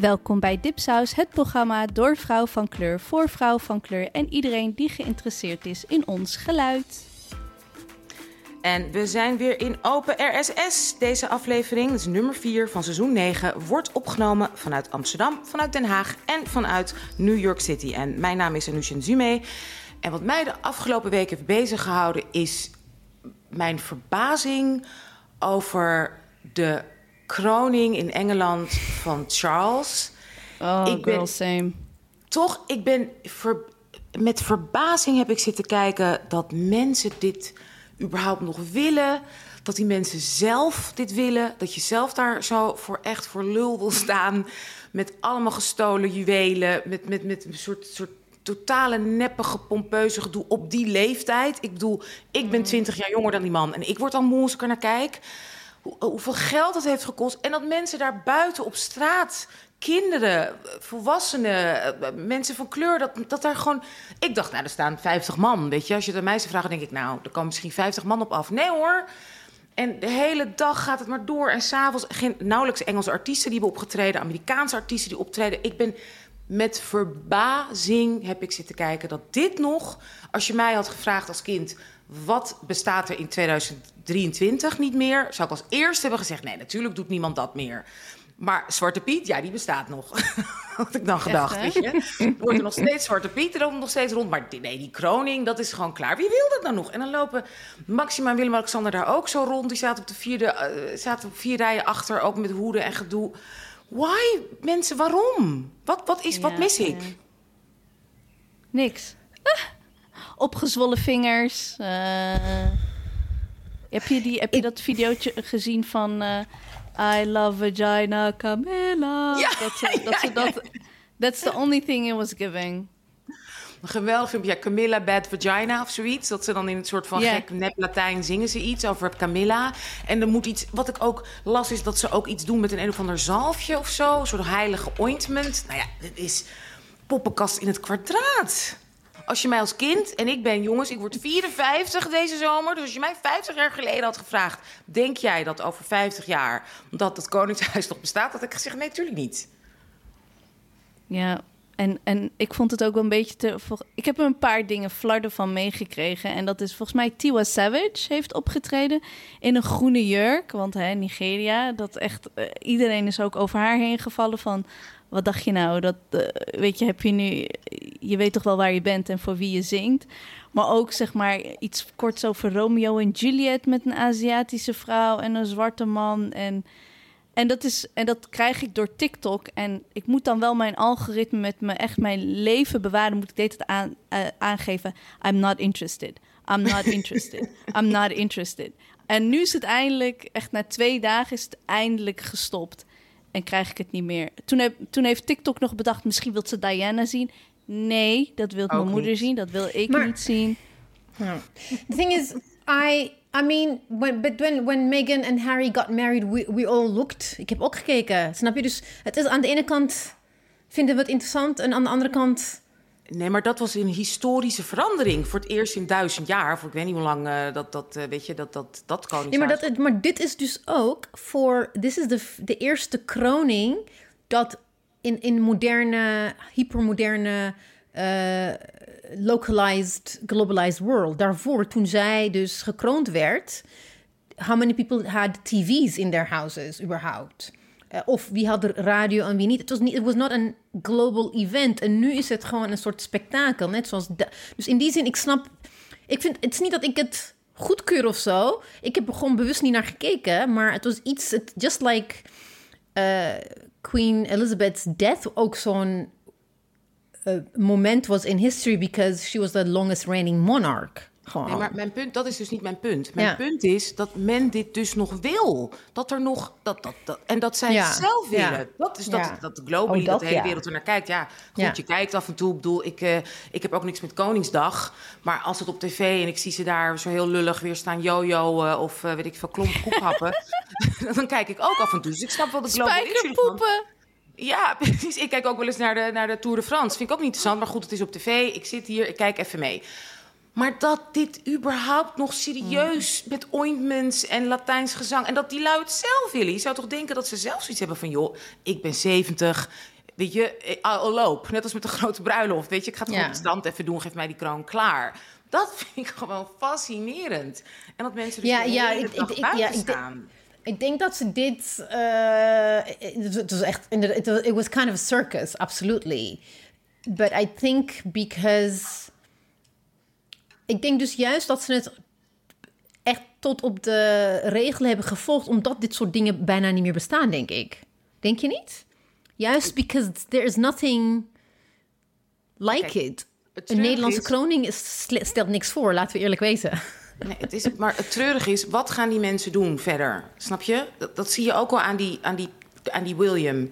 Welkom bij Dipsaus, het programma door vrouw van kleur, voor vrouw van kleur en iedereen die geïnteresseerd is in ons geluid. En we zijn weer in Open RSS. Deze aflevering, is nummer 4 van seizoen 9, wordt opgenomen vanuit Amsterdam, vanuit Den Haag en vanuit New York City. En mijn naam is Anusha Zume. En wat mij de afgelopen weken heeft bezig gehouden is mijn verbazing over de kroning in Engeland van Charles. Oh, ik girl, ben, same. Toch, ik ben met verbazing heb ik zitten kijken dat mensen dit überhaupt nog willen. Dat die mensen zelf dit willen. Dat je zelf daar zo voor echt voor lul wil staan. Met allemaal gestolen juwelen. Met, met, met een soort, soort totale neppige, pompeuze gedoe op die leeftijd. Ik bedoel, ik ben 20 mm. jaar jonger dan die man. En ik word al moe als ik er naar kijk. Hoe, hoeveel geld het heeft gekost. En dat mensen daar buiten op straat kinderen, volwassenen, mensen van kleur, dat, dat daar gewoon... Ik dacht, nou, er staan 50 man, weet je. Als je mij zou vragen, denk ik, nou, er komen misschien 50 man op af. Nee hoor. En de hele dag gaat het maar door. En s'avonds geen nauwelijks Engelse artiesten die hebben opgetreden, Amerikaanse artiesten die optreden. Ik ben met verbazing heb ik zitten kijken dat dit nog, als je mij had gevraagd als kind, wat bestaat er in 2023 niet meer, zou ik als eerste hebben gezegd: nee, natuurlijk doet niemand dat meer. Maar Zwarte Piet, ja, die bestaat nog. Had ik dan gedacht, Echt, weet je. Wordt er nog steeds Zwarte Piet, er nog steeds rond. Maar nee, die kroning, dat is gewoon klaar. Wie wil dat dan nog? En dan lopen Maxima en Willem-Alexander daar ook zo rond. Die zaten op de vierde, uh, zaten op vier rijen achter, ook met hoeden en gedoe. Why? Mensen, waarom? Wat, wat, is, wat mis ik? Niks. Ah, opgezwollen vingers. Uh, heb je, die, heb je dat videootje gezien van... Uh, I love vagina Camilla. Ja, dat ze, dat, ze dat That's the only thing it was giving. Een geweldig filmpje. Ja, Camilla Bad Vagina of zoiets. Dat ze dan in het soort van gek nep Latijn zingen ze iets over Camilla. En er moet iets... Wat ik ook las is dat ze ook iets doen met een een of ander zalfje of zo. Een soort heilige ointment. Nou ja, dit is poppenkast in het kwadraat. Als je mij als kind, en ik ben jongens, ik word 54 deze zomer. Dus als je mij 50 jaar geleden had gevraagd: denk jij dat over 50 jaar dat het Koningshuis nog bestaat? Had ik gezegd: nee, natuurlijk niet. Ja, en, en ik vond het ook wel een beetje te. Ik heb er een paar dingen flarden van meegekregen. En dat is volgens mij Tiwa Savage heeft opgetreden in een groene jurk. Want hè, Nigeria, dat echt. Uh, iedereen is ook over haar heen gevallen van. Wat dacht je nou? Dat, uh, weet je, heb je nu. Je weet toch wel waar je bent en voor wie je zingt. Maar ook zeg maar iets korts over Romeo en Juliet met een Aziatische vrouw en een zwarte man. En en dat, is, en dat krijg ik door TikTok. En ik moet dan wel mijn algoritme met me echt mijn leven bewaren. Moet ik dit aan, uh, aangeven. I'm not interested. I'm not interested. I'm not interested. En nu is het eindelijk, echt na twee dagen is het eindelijk gestopt. En krijg ik het niet meer. Toen, heb, toen heeft TikTok nog bedacht, misschien wil ze Diana zien. Nee, dat wil mijn moeder zien. Dat wil ik maar, niet zien. The thing is, I I mean, when, but when, when Meghan and Harry got married, we, we all looked. Ik heb ook gekeken, snap je? Dus het is aan de ene kant vinden we het interessant en aan de andere kant... Nee, maar dat was een historische verandering. Voor het eerst in duizend jaar, voor ik weet niet hoe lang uh, dat, dat uh, weet je, dat, dat, dat koningshuis... Nee, maar, dat, maar dit is dus ook voor... Dit is de, de eerste kroning dat in, in moderne, hypermoderne... Uh, localized, globalized world. Daarvoor, toen zij dus gekroond werd, how many people had TV's in their houses überhaupt? Uh, of wie had er radio en wie niet. Het was niet, it was not een global event. En nu is het gewoon een soort spektakel, net zoals. dus in die zin, ik snap. Ik vind, het is niet dat ik het goedkeur of zo. Ik heb er gewoon bewust niet naar gekeken, maar het was iets, just like uh, Queen Elizabeth's death, ook zo'n moment was in history because she was the longest reigning monarch. Nee, maar mijn punt, dat is dus niet mijn punt. Mijn punt is dat men dit dus nog wil. Dat er nog, dat, dat, dat en dat zij zelf willen. Dat is dat, dat de globally, oh, dat, de hele wereld er naar kijkt. Ja, goed, je kijkt af en toe. Ik bedoel, ik, uh, ik heb ook niks met Koningsdag. Maar als het op tv en ik zie ze daar zo heel lullig weer staan jojo uh, of uh, weet ik veel, klompen koekhappen. dan kijk ik ook af en toe. Dus ik snap wel de global Spijkerpoepen. Ja, precies. Ik kijk ook wel eens naar de, naar de Tour de France. Vind ik ook niet interessant, maar goed, het is op tv. Ik zit hier, ik kijk even mee. Maar dat dit überhaupt nog serieus met ointments en Latijns gezang... en dat die lui het zelf willen. Je zou toch denken dat ze zelf zoiets hebben van... joh, ik ben 70, weet je, eh, al loop. Net als met de grote bruiloft, weet je. Ik ga het Ja. op het strand even doen, geef mij die kroon, klaar. Dat vind ik gewoon fascinerend. En dat mensen dus Ja, de ja, ik- ik- ik- ja, ik denk- staan. Ik denk dat ze dit. eh, het was echt. It was, it was kind of a circus, absolutely. But I think because. Ik denk dus juist dat ze het echt tot op de regelen hebben gevolgd, omdat dit soort dingen bijna niet meer bestaan, denk ik. Denk je niet? Juist because there is nothing like Kijk, it. Een Nederlandse is- kroning is, stelt niks voor, laten we eerlijk wezen. Nee, het is, maar het treurige is, wat gaan die mensen doen verder? Snap je? Dat, dat zie je ook al aan die, aan die, aan die William.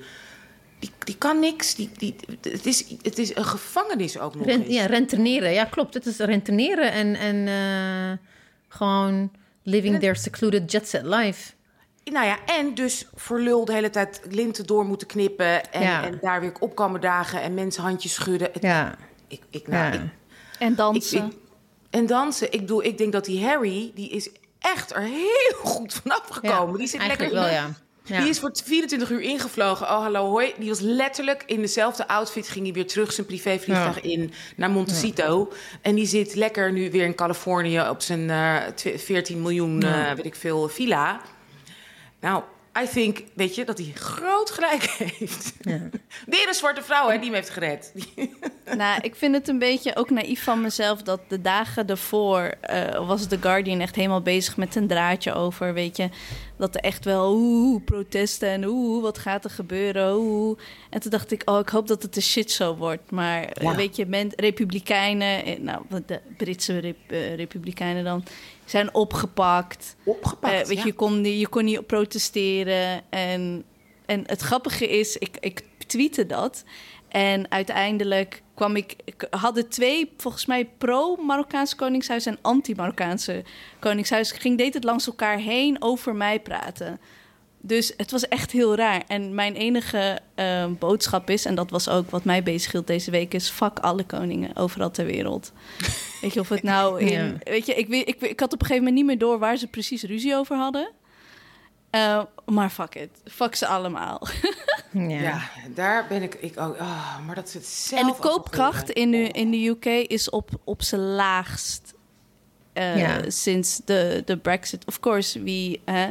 Die, die kan niks. Die, die, het, is, het is een gevangenis ook nog Ren- eens. ja, renteneren. Ja, klopt. Het is renteneren en, en eh, gewoon living their secluded jet set life. Nou ja, en dus voor lul de hele tijd linten door moeten knippen... en, Ja. en daar weer op komen dagen en mensen handjes schudden. Het- Ja. ik, ik, nou, Ja. ik, En dansen. ik- en dansen. Ik, bedoel, ik denk dat die Harry, die is echt er heel goed vanaf gekomen. Ja, die zit eigenlijk lekker... wel, ja. Ja. Die is voor 24 uur ingevlogen. Oh, hallo, hoi. Die was letterlijk in dezelfde outfit. Ging hij weer terug zijn privévliegtuig in naar Montecito. En die zit lekker nu weer in Californië op zijn eh, tw- 14 miljoen, eh, weet ik veel, villa. Nou, I think, weet je, dat hij groot gelijk heeft. Weer een zwarte vrouw, hè, die hem heeft gered. Nou, ik vind het een beetje ook naïef van mezelf dat de dagen ervoor eh, was The Guardian echt helemaal bezig met een draadje over, weet je. Dat er echt wel oeh, protesten en oeh, wat gaat er gebeuren, oeh. En toen dacht ik, oh, ik hoop dat het een shitshow wordt. Maar Ja. weet je, men, republikeinen, eh, nou, wat de Britse rep- eh, republikeinen dan, zijn opgepakt. Opgepakt, Eh, weet ja. je, kon, niet- je kon niet protesteren. En, en het grappige is, ik, ik tweette dat. En uiteindelijk kwam ik... ik hadden twee, volgens mij, pro-Marokkaanse koningshuis... en anti-Marokkaanse koningshuis. Ik ging deed het langs elkaar heen over mij praten. Dus het was echt heel raar. En mijn enige eh, boodschap is, en dat was ook wat mij bezighield deze week, is fuck alle koningen overal ter wereld. weet je, of het nou in. Ja. Weet je, ik, weet- ik, ik had op een gegeven moment niet meer door waar ze precies ruzie over hadden. Eh, maar fuck it. Fuck ze allemaal. Ja. Ja, daar ben ik, ik ook. Oh, maar dat is het zelf en de koopkracht in de, in de UK is op, op zijn laagst eh, Ja. sinds de, de Brexit. Of course, wie, hè,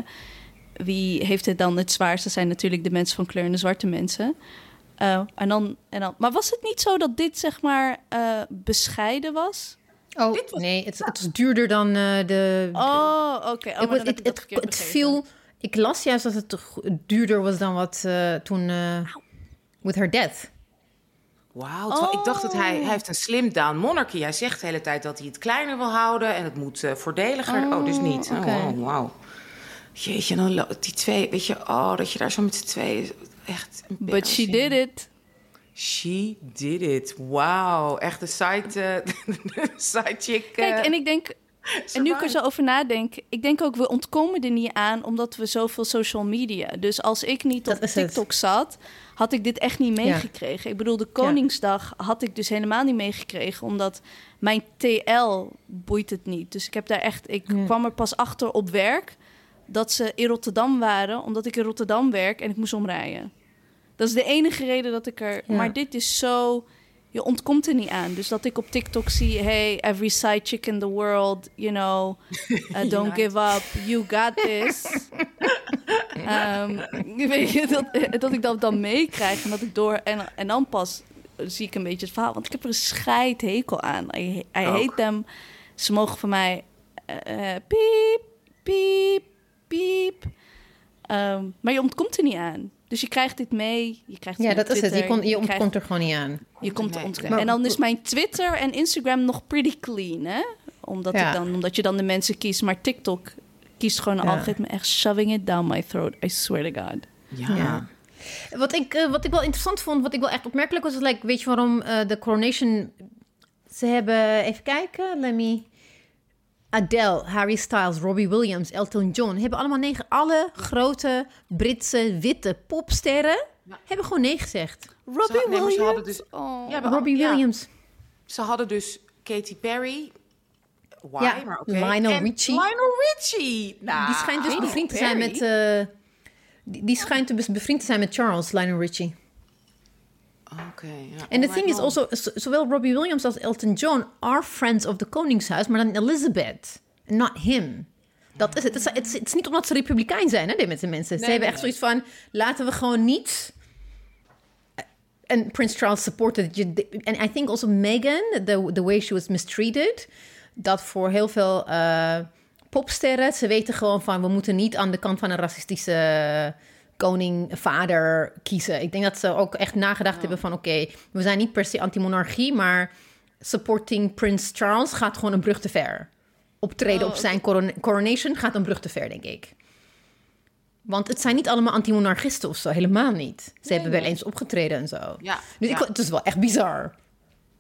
wie heeft het dan het zwaarst? Dat zijn natuurlijk de mensen van kleur en de zwarte mensen. Eh, en dan, en dan, maar was het niet zo dat dit zeg maar eh, bescheiden was? Oh, Dit was- nee, het, het was duurder dan eh, de... Oh, oké. Oh, het, het, viel... Ik las juist dat het duurder was dan wat eh, toen... eh with her death. Wauw, terwijl ik dacht dat hij, Oh. hij heeft een slim down monarchy. Hij zegt de hele tijd dat hij het kleiner wil houden en het moet eh, voordeliger. Oh, dus niet. Oh, wow, wauw. Jeetje, dan die twee, weet je, oh, dat je daar zo met z'n tweeën echt. But she did it. She did it. Wauw, echt de side, eh, de side chick. eh, Kijk, en ik denk, en nu ik er zo over nadenk, ik denk ook, we ontkomen er niet aan omdat we zoveel social media. Dus als ik niet Dat op het. TikTok zat, had ik dit echt niet meegekregen. Ik bedoel, de Koningsdag had ik dus helemaal niet meegekregen, omdat mijn TL boeit het niet. Dus ik heb daar echt, ik Ja. kwam er pas achter op werk dat ze in Rotterdam waren, omdat ik in Rotterdam werk en ik moest omrijden. Dat is de enige reden dat ik er. Ja. Maar dit is zo. Je ontkomt er niet aan. Dus dat ik op TikTok zie: hey, every side chick in the world, you know, uh, don't give up, you got this. Ehm, weet je, dat, dat ik dat dan meekrijg en dat ik door. En, en dan pas zie ik een beetje het verhaal. Want ik heb er een scheidhekel aan. Ook. hate them. Ze mogen van mij. eh, eh, piep, piep, piep. Ehm, maar je ontkomt er niet aan. Dus je krijgt dit mee. Je krijgt Ja, dat is het. Je, kon, je krijgt- ontkomt er gewoon niet aan. je komt er ont- Maar- En dan is mijn Twitter en Instagram nog pretty clean, hè? Omdat, Ja. ik dan, omdat je dan de mensen kiest. Maar TikTok kiest gewoon een Ja. algoritme echt shoving it down my throat. I swear to God. Ja. Ja. Wat ik, eh, wat ik wel interessant vond, wat ik wel echt opmerkelijk was, is like, weet je waarom eh, de coronation... Ze hebben, even kijken, let me... Adele, Harry Styles, Robbie Williams, Elton John... hebben allemaal negen... Alle grote Britse witte popsterren hebben gewoon nee gezegd. Robbie Ze- nee, maar ze Williams? hadden dus- Oh. Ja, Robbie ja. Williams. Ze hadden dus Katy Perry, why, Ja, maar oké. Lionel En Richie. Lionel Richie! Nou, Die schijnt dus bevriend te zijn met... eh, die, die schijnt dus bevriend te zijn met Charles, Lionel Richie. Oké, ja. En the Oh thing is also, zowel Robbie Williams als Elton John are friends of the Koningshuis, maar dan Elizabeth, not him. Dat is het. Het is, het niet omdat ze republikein zijn, hè, deze mensen. ze hebben nee, echt zoiets van, laten we gewoon niet... En Prince Charles supported... En I think also Meghan, the, the way she was mistreated... dat voor heel veel eh, popsterren... ze weten gewoon van... we moeten niet aan de kant van een racistische koning, vader kiezen. Ik denk dat ze ook echt nagedacht hebben van... oké, we zijn niet per se anti-monarchie... maar supporting Prince Charles gaat gewoon een brug te ver. Optreden Oh, op zijn coron- coronation gaat een brug te ver, denk ik. Want het zijn niet allemaal anti-monarchisten of zo, helemaal niet. Ze hebben wel nee. eens opgetreden en zo. Ja, Dus ja. Ik, het is wel echt bizar.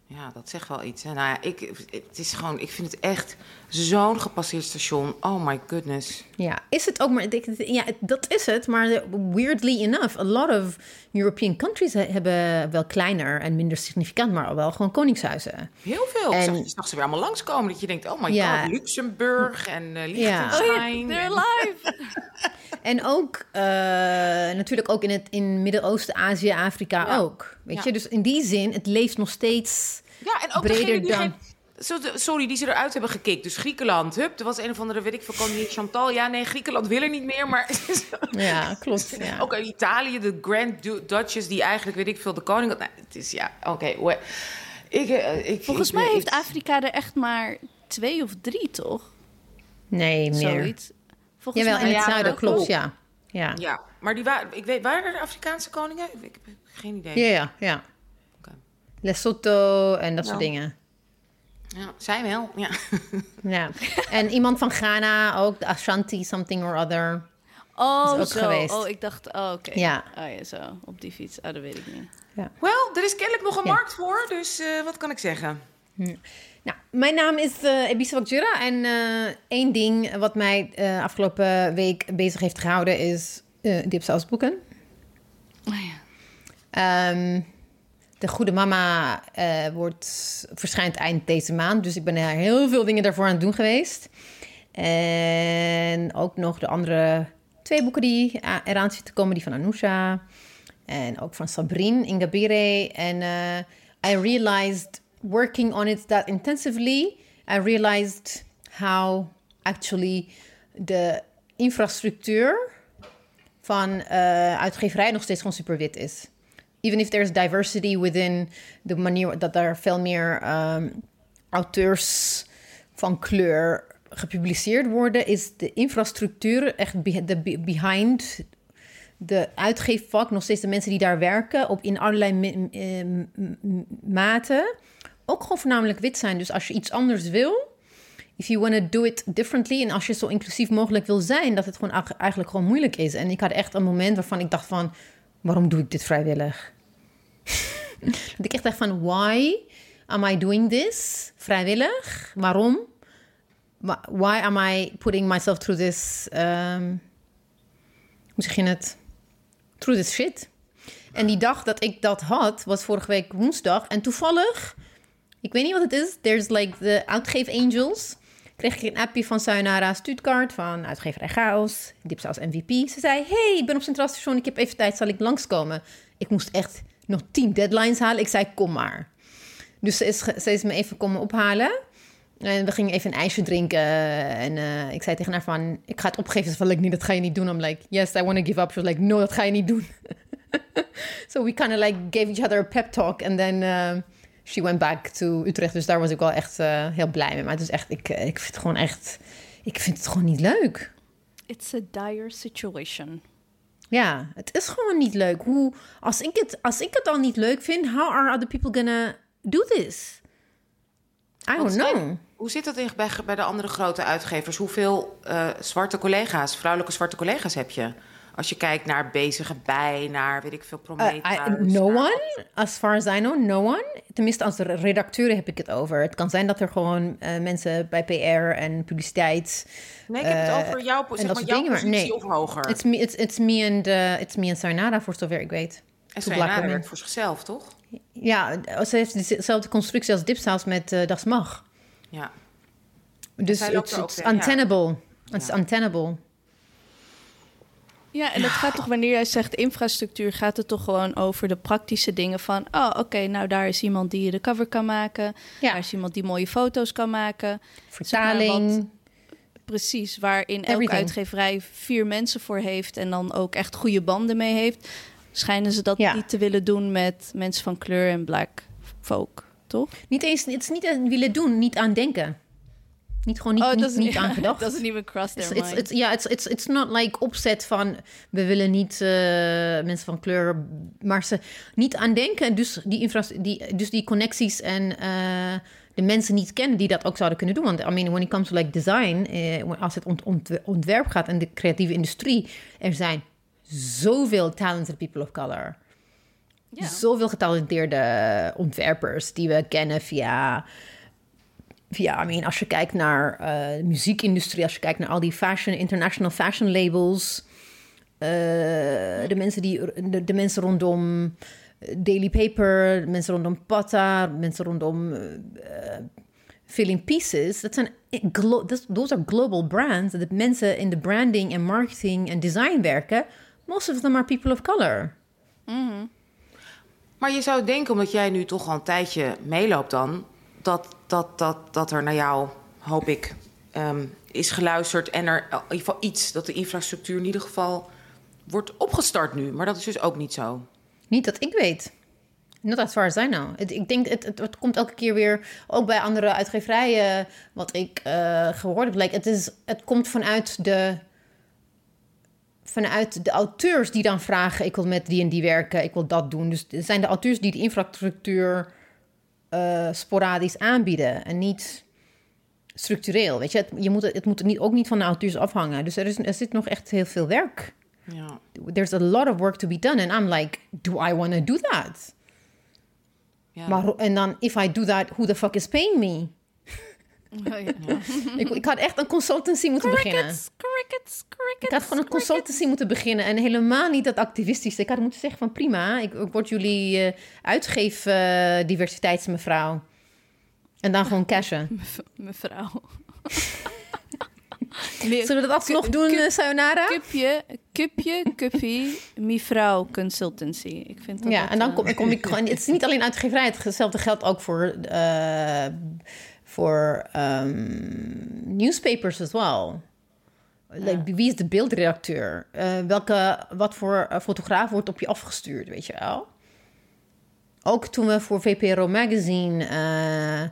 Ja, dat zegt wel iets. Hè. Nou ja, ik, het is gewoon, ik vind het echt zo'n gepasseerd station. Oh my goodness. Ja, is het ook maar... ik- Ja, dat is het. Maar weirdly enough, a lot of European countries he- hebben wel kleiner en minder significant, maar wel gewoon koningshuizen. Heel veel. En- Ik zag, je zag ze weer allemaal langskomen. Dat je denkt, oh my Ja. god, Luxemburg en eh Ja. Oh Liechtenstein. ja, they're en- alive. En ook eh, natuurlijk ook in het in Midden-Oosten, Azië, Afrika Ja. ook. Weet Ja. je, dus in die zin, het leeft nog steeds. Ja, en ook breder dan- geen- Sorry, die ze eruit hebben gekikt. Dus Griekenland. Hup, er was een of andere, weet ik veel, koningin Chantal. Ja, nee, Griekenland wil er niet meer. Maar Ja, klopt. Ja. ook in Italië, de Grand Du- Duchess, die eigenlijk, weet ik veel, de koning. Nou, het is, ja, oké. ik, eh, ik, Volgens ik- mij ik- heeft Afrika er echt maar twee of drie, toch? Nee, meer. Zoiets. Volgens Jawel, in mij het ja, zuiden, klopt, klopt. ja. Ja. Ja, maar die waren, ik weet, waren er Afrikaanse koningen? Ik, heb geen idee. Ja, ja, ja. Oké. Lesotho en dat soort dingen. Ja, zij wel, ja. Ja. En iemand van Ghana ook, de Ashanti something or other. Oh, Is ook zo. geweest. Oh, ik dacht, oh, oké. Ja. Oh ja, zo. Op die fiets. Oh, dat weet ik niet. Wel, er is kennelijk nog een Ja. markt voor, dus eh, wat kan ik zeggen? Nou, mijn naam is eh Ebisa Wakjura en eh, één ding wat mij eh, afgelopen week bezig heeft gehouden is eh dipsausboeken. Oh ja. Ehm, de Goede Mama eh, wordt, verschijnt eind deze maand. Dus ik ben er heel veel dingen daarvoor aan het doen geweest. En ook nog de andere twee boeken die eraan zitten te komen. Die van Anousha. En ook van Sabrine Ingabire. En eh, I realized, working on it that intensively... I realized how actually de infrastructuur van eh, uitgeverij nog steeds gewoon super wit is. Even if there's diversity within de manier dat er veel meer ehm, auteurs van kleur gepubliceerd worden, is de infrastructuur echt de be- behind de uitgeefvak, nog steeds de mensen die daar werken, op in allerlei eh, maten, ook gewoon voornamelijk wit zijn. Dus als je iets anders wil, if you want to do it differently en als je zo inclusief mogelijk wil zijn, dat het gewoon eigenlijk gewoon moeilijk is. En ik had echt een moment waarvan ik dacht van, waarom doe ik dit vrijwillig? dat ik echt van, why am I doing this vrijwillig? Waarom? Wa- Why am I putting myself through this, um, hoe zeg je het? Through this shit. En die dag dat ik dat had, was vorige week woensdag. En toevallig, ik weet niet wat het is, there's like the Uitgeef Angels. Kreeg ik een appje van Sayonara Stuttgart van uitgeverij Chaos, Dipsaus MVP. Ze zei, hey, ik ben op Centraal Station, ik heb even tijd, zal ik langskomen? Ik moest echt nog tien deadlines halen. Ik zei, kom maar. Dus ze is, ze is me even komen ophalen. En we gingen even een ijsje drinken. En eh, ik zei tegen haar van... Ik ga het opgeven. Ze van, like, nee, dat ga je niet doen. I'm like, yes, I want to give up. She was like, no, dat ga je niet doen. so we kind of like gave each other a pep talk. And then uh, she went back to Utrecht. Dus daar was ik wel echt eh, heel blij mee. Maar het is echt... Ik, eh, ik vind het gewoon echt... Ik vind het gewoon niet leuk. It's a dire situation. Ja, het is gewoon niet leuk. Hoe, als, ik het, als ik het al niet leuk vind, how are other people gonna do this? I don't Want, know. Hoe zit dat in, bij, bij de andere grote uitgevers? Hoeveel eh, zwarte collega's, vrouwelijke zwarte collega's heb je? Als je kijkt naar Bezige Bij, naar weet ik veel, Uh, Prometheus. I- no naar- one, as far as I know, no one. Tenminste, als redacteur heb ik het over. Het kan zijn dat er gewoon eh, mensen bij PR en publiciteit... Nee, ik heb het eh, over jouw, zeg maar, jouw positie nee. of hoger. It's me, it's, it's me and it's me and Sayonara, voor zover ik weet. en women. werkt voor zichzelf, toch? Ja, ze heeft dezelfde constructie als Dipsaus met uh, Das Mag. Ja. Dus er ook it's tegen, ja. untenable. It's untenable. Ja, en dat gaat toch, wanneer jij zegt infrastructuur, gaat het toch gewoon over de praktische dingen van, oh, oké, nou daar is iemand die de cover kan maken, Ja. daar is iemand die mooie foto's kan maken. Vertaling. Precies, waarin elke Everything. uitgeverij vier mensen voor heeft en dan ook echt goede banden mee heeft, schijnen ze dat Ja. niet te willen doen met mensen van kleur en black folk, toch? Niet eens, het is niet aan willen doen, niet aan denken. Niet gewoon niet, oh, niet, niet aan gedacht. Dat is niet even cross their It's, mind. it's, ja, it's, it's, it's not like opzet van we willen niet eh, mensen van kleur, maar ze niet aan denken. Dus die, infra- die, dus die connecties en eh, de mensen niet kennen die dat ook zouden kunnen doen. Want I mean, when it comes to like design, eh, als het ont, ont- ontwerp gaat en de creatieve industrie, er zijn zoveel talented people of color. Ja. Zoveel getalenteerde ontwerpers die we kennen via. Via I mean, als je kijkt naar eh, de muziekindustrie, als je kijkt naar al die fashion, international fashion labels. eh, de, mensen die, de, mensen rondom Daily Paper, de mensen rondom Pata, mensen rondom eh, eh, Filling Pieces. Dat zijn those are global brands. Dat mensen in de branding en marketing en design werken. Most of them are people of color. Maar je zou denken, omdat jij nu toch al een tijdje meeloopt dan... dat, dat, dat, dat er naar jou, hoop ik, ehm, is geluisterd... en er in ieder geval iets, dat de infrastructuur in ieder geval wordt opgestart nu. Maar dat is dus ook niet zo. Niet dat ik weet. Not as far as I know. Het, ik denk, het, het, komt elke keer weer, ook bij andere uitgeverijen, wat ik eh, gehoord heb. Het, is, het komt vanuit de, vanuit de auteurs die dan vragen, ik wil met die en die werken, ik wil dat doen. Dus zijn de auteurs die de infrastructuur eh, sporadisch aanbieden en niet structureel. Weet je, het, je moet, het moet niet, ook niet van de auteurs afhangen. Dus er, is, er zit nog echt heel veel werk Ja. there's a lot of work to be done. And I'm like, do I want to do that? Ja. Maar, en dan, if I do that, who the fuck is paying me? Ja. ik, ik had echt een consultancy moeten beginnen. Crickets, crickets. Ik had gewoon een consultancy moeten beginnen. En helemaal niet dat activistisch. Ik had moeten zeggen van prima, ik, ik word jullie uitgeef eh, diversiteitsmevrouw. En dan gewoon cashen. Mev- Mevrouw. Zullen we dat alsnog doen, Kup- eh, Sayonara? Cupje, cupje, cuppie, mevrouw consultancy. Ik vind dat Ja, en dan kom, kom ik gewoon. Het is niet alleen uitgeverij, hetzelfde geldt ook voor, eh, voor ehm, newspapers as well. Wie is de beeldredacteur? Eh, welke, wat voor eh, fotograaf wordt op je afgestuurd, weet je wel? Ook toen we voor VPRO Magazine, eh,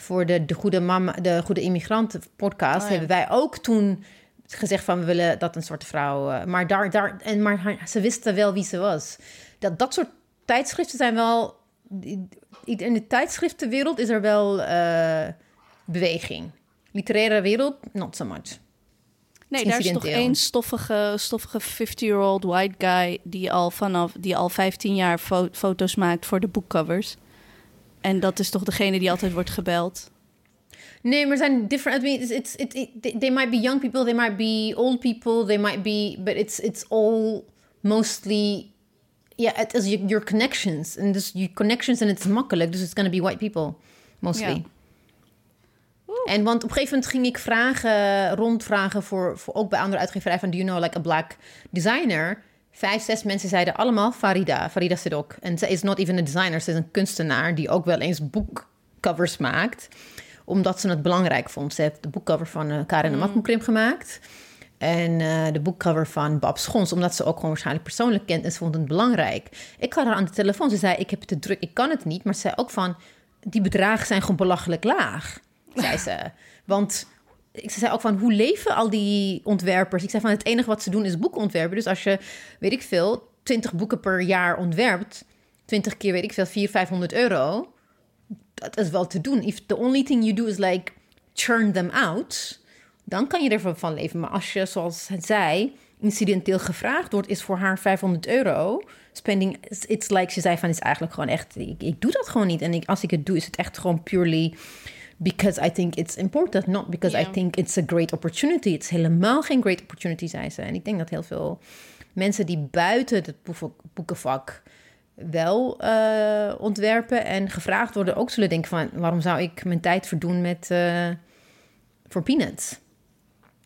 voor de, de, Goede Mama, de Goede Immigranten podcast, Oh ja. hebben wij ook toen gezegd van we willen dat een zwarte vrouw. maar, daar, daar, en, maar ze wisten wel wie ze was. Dat, dat soort tijdschriften zijn wel. In de tijdschriftenwereld is er wel beweging. Literaire wereld, not so much. Nee, daar is toch één stoffige, stoffige 50-year-old white guy die al vanaf die al 15 jaar fo- foto's maakt voor de boekcovers. En dat is toch degene die altijd wordt gebeld. Nee, maar zijn different. I mean, it's, it's it, it, they- might be young people, they might be old people, they might be, but it's it's all mostly, yeah, it is your, your connections and dus je connections en het is makkelijk, dus it's gonna be white people mostly. En want op een gegeven moment ging ik vragen, rondvragen voor, voor ook bij andere uitgeverijen van, do you know like a black designer? Vijf, zes mensen zeiden allemaal Farida, Farida Sedok. En ze is not even een designer, ze is een kunstenaar die ook wel eens boekcovers maakt. Omdat ze het belangrijk vond. Ze heeft de boekcover van eh Karin de Matmoekrim gemaakt. En eh, de boekcover van Bab Schons, omdat ze ook gewoon waarschijnlijk persoonlijk kent en ze vond het belangrijk. Ik had haar aan de telefoon, ze zei: Ik heb het te druk, ik kan het niet. Maar ze zei ook van: Die bedragen zijn gewoon belachelijk laag, zei ze. Want ik ze zei ook van: Hoe leven al die ontwerpers? Ik zei van: Het enige wat ze doen is boeken ontwerpen. Dus als je, weet ik veel, 20 boeken per jaar ontwerpt, 20 keer, weet ik veel, 400, 500 euro dat is wel te doen. If the only thing you do is like churn them out, dan kan je ervan van leven. Maar als je, zoals het zei, incidenteel gevraagd wordt, is voor haar 500 euro. Spending, it's like, ze zei van, is eigenlijk gewoon echt, ik, ik doe dat gewoon niet. En als ik het doe, is het echt gewoon purely because I think it's important, not because I think it's a great opportunity. Het is helemaal geen great opportunity, zei ze. En ik denk dat heel veel mensen die buiten het boeken- boekenvak wel eh, ontwerpen en gevraagd worden ook zullen denken van waarom zou ik mijn tijd verdoen met eh, for peanuts.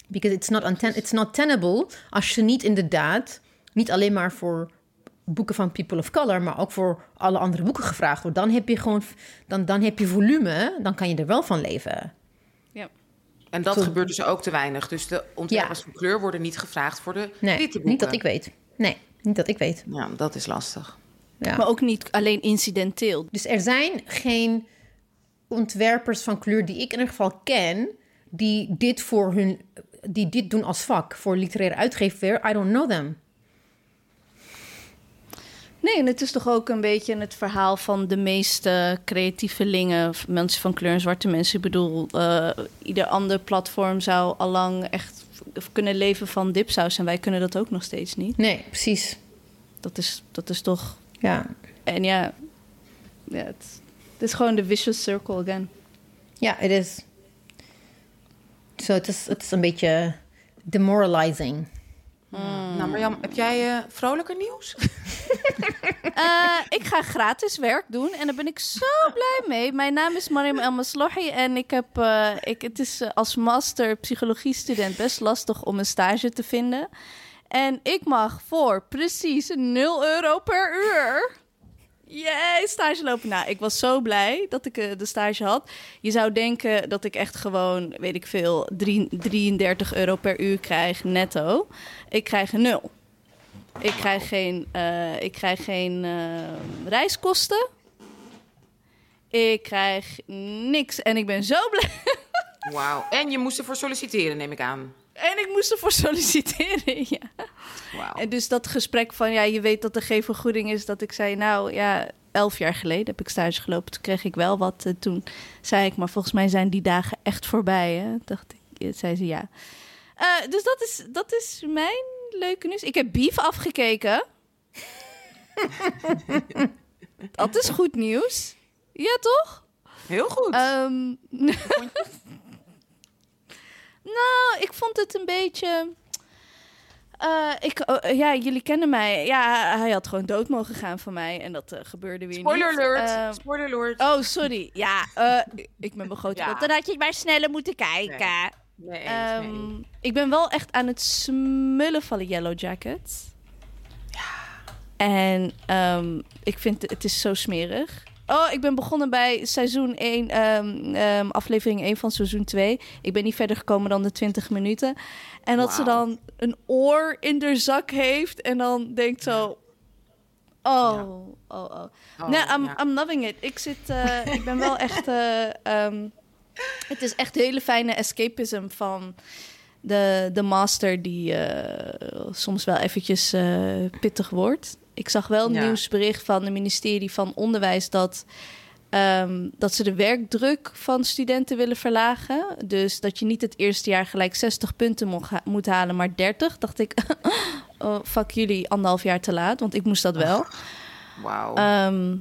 Because it's not, it's not tenable als je niet inderdaad, niet alleen maar voor boeken van people of color, maar ook voor alle andere boeken gevraagd wordt. Dan heb je gewoon, dan, dan heb je volume, dan kan je er wel van leven. Ja. En dat Zo- gebeurt dus ook te weinig. Dus de ontwerpers van kleur worden niet gevraagd voor de Nee, witte boeken. niet dat ik weet. Nee, niet dat ik weet. Ja, dat is lastig. Ja. Maar ook niet alleen incidenteel. Dus er zijn geen ontwerpers van kleur die ik in ieder geval ken, die dit voor hun, die dit doen als vak voor literaire uitgever. I don't know them. Nee, en het is toch ook een beetje het verhaal van de meeste creatievelingen, mensen van kleur en zwarte mensen. Ik bedoel, eh, ieder ander platform zou allang echt kunnen leven van dipsaus en wij kunnen dat ook nog steeds niet. Nee, precies. Dat is, dat is toch. Ja, En ja, ja het, het is gewoon de vicious circle again. ja, het is. Zo, het is, het is een beetje demoralizing. Nou, Marjam, heb jij eh, vrolijker nieuws? Eh, ik ga gratis werk doen en daar ben ik zo blij mee. Mijn naam is Mariam El Maslohi en ik heb, eh, ik, het is als master psychologie student best lastig om een stage te vinden. En ik mag voor precies 0 euro per uur. Yay, stage lopen. Nou, ik was zo blij dat ik de stage had. Je zou denken dat ik echt gewoon, weet ik veel, drie- 33 euro per uur krijg netto. Ik krijg een nul. Ik krijg geen, eh, ik krijg geen eh, reiskosten. Ik krijg niks en ik ben zo blij. Wauw. En je moest ervoor solliciteren, neem ik aan. En ik moest ervoor solliciteren, ja. Wauw. En dus dat gesprek van, ja, je weet dat er geen vergoeding is... dat ik zei, nou ja, elf jaar geleden heb ik stage gelopen. Toen kreeg ik wel wat. En toen zei ik, maar volgens mij zijn die dagen echt voorbij, hè. Dacht ik, zei ze ja. Eh, dus dat is, dat is mijn leuke nieuws. Ik heb Beef afgekeken. dat is goed nieuws. Ja, toch? Heel goed. Ehm, nou, ik vond het een beetje. eh, ik, eh, ja, jullie kennen mij. Ja, hij had gewoon dood mogen gaan van mij. En dat eh, gebeurde weer Spoiler niet. alert. Ehm, Spoiler alert. oh, sorry. Ja, eh, ik ben begoten. Ja. Dan had je maar sneller moeten kijken. Nee, eens, nee. Ik ben wel echt aan het smullen van de Yellow Jackets. En ehm, ik vind het, het is zo smerig. Oh, ik ben begonnen bij seizoen 1, ehm, aflevering 1 van seizoen 2. Ik ben niet verder gekomen dan de 20 minuten. En dat ze dan een oor in de zak heeft en dan denkt zo... Oh, oh, oh. Oh, nee, I'm, ja. I'm loving it. Ik zit, eh, ik ben wel echt... eh, het is echt hele fijne escapism van de, de master die eh, soms wel eventjes eh, pittig wordt. Ik zag wel een Ja. nieuwsbericht van het ministerie van Onderwijs dat, ehm, dat ze de werkdruk van studenten willen verlagen. Dus dat je niet het eerste jaar gelijk 60 punten ha- moet halen, maar 30. Dacht ik, oh, fuck jullie, anderhalf jaar te laat, want ik moest dat wel. Wauw. Ehm,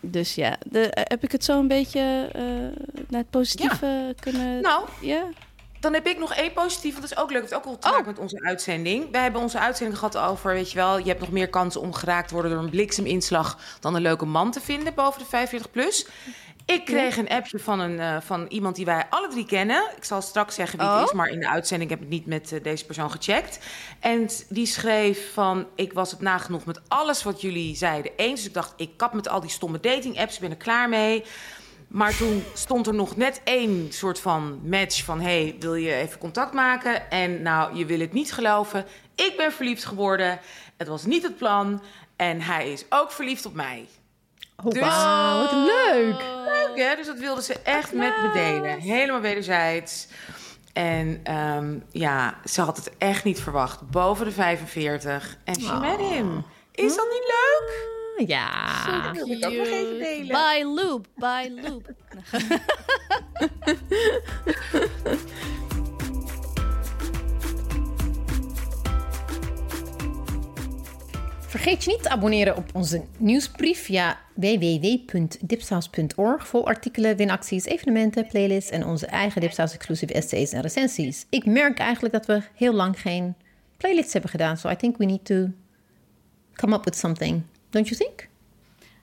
dus ja, de, eh, heb ik het zo een beetje eh, naar het positieve kunnen... nou, ja. Dan heb ik nog één positief, want dat is ook leuk. Het heeft ook wel te maken met onze uitzending. Wij hebben onze uitzending gehad over, weet je wel... je hebt nog meer kansen om geraakt te worden door een blikseminslag... dan een leuke man te vinden boven de 45 plus. Ik kreeg een appje van, een, eh, van iemand die wij alle drie kennen. Ik zal straks zeggen wie Oh. het is, maar in de uitzending heb ik niet met eh, deze persoon gecheckt. En die schreef van, ik was het nagenoeg met alles wat jullie zeiden eens. Dus ik dacht, ik kap met al die stomme dating apps, ik ben er klaar mee... Maar toen stond er nog net één soort van match van... hey, wil je even contact maken? En nou, je wil het niet geloven. Ik ben verliefd geworden. Het was niet het plan. En hij is ook verliefd op mij. Oh, Dus- wat leuk. Leuk, hè? Dus dat wilde ze echt met me delen. Helemaal wederzijds. En ehm, ja, ze had het echt niet verwacht. Boven de 45. En she met him. Is dat niet leuk? Ja. Dat wil ik ook nog even delen. By Loop, by Loop. Vergeet je niet te abonneren op onze nieuwsbrief via www.dipsaus.org vol artikelen, winacties, evenementen, playlists en onze eigen Dipsaus exclusive essays en recensies. Ik merk eigenlijk dat we heel lang geen playlists hebben gedaan, so I think we need to come up with something. Don't you think?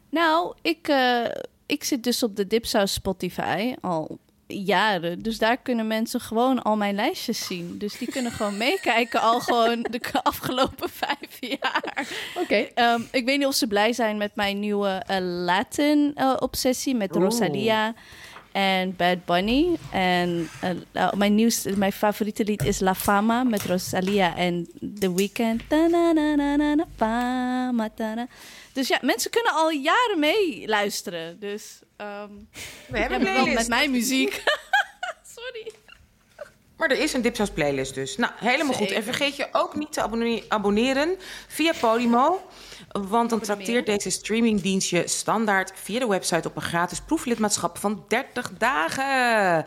Nou, ik, eh, ik zit dus op de Dipsaus Spotify al jaren. Dus daar kunnen mensen gewoon al mijn lijstjes zien. Dus die kunnen gewoon meekijken al gewoon de afgelopen vijf jaar. Oké. Ehm, ik weet niet of ze blij zijn met mijn nieuwe eh, Latin-obsessie met Oeh. Rosalia en Bad Bunny. En eh, nou, mijn nieuwste, mijn favoriete lied is La Fama met Rosalia en The Weeknd. Fama. Dus ja, mensen kunnen al jaren meeluisteren. Dus ehm We hebben wel playlist. met mijn muziek. Sorry. Maar er is een Dipsaus playlist dus. Nou, helemaal goed. En vergeet je ook niet te abonne- abonneren via Podimo. Want dan trakteert deze streamingdienst je standaard via de website op een gratis proeflidmaatschap van 30 dagen.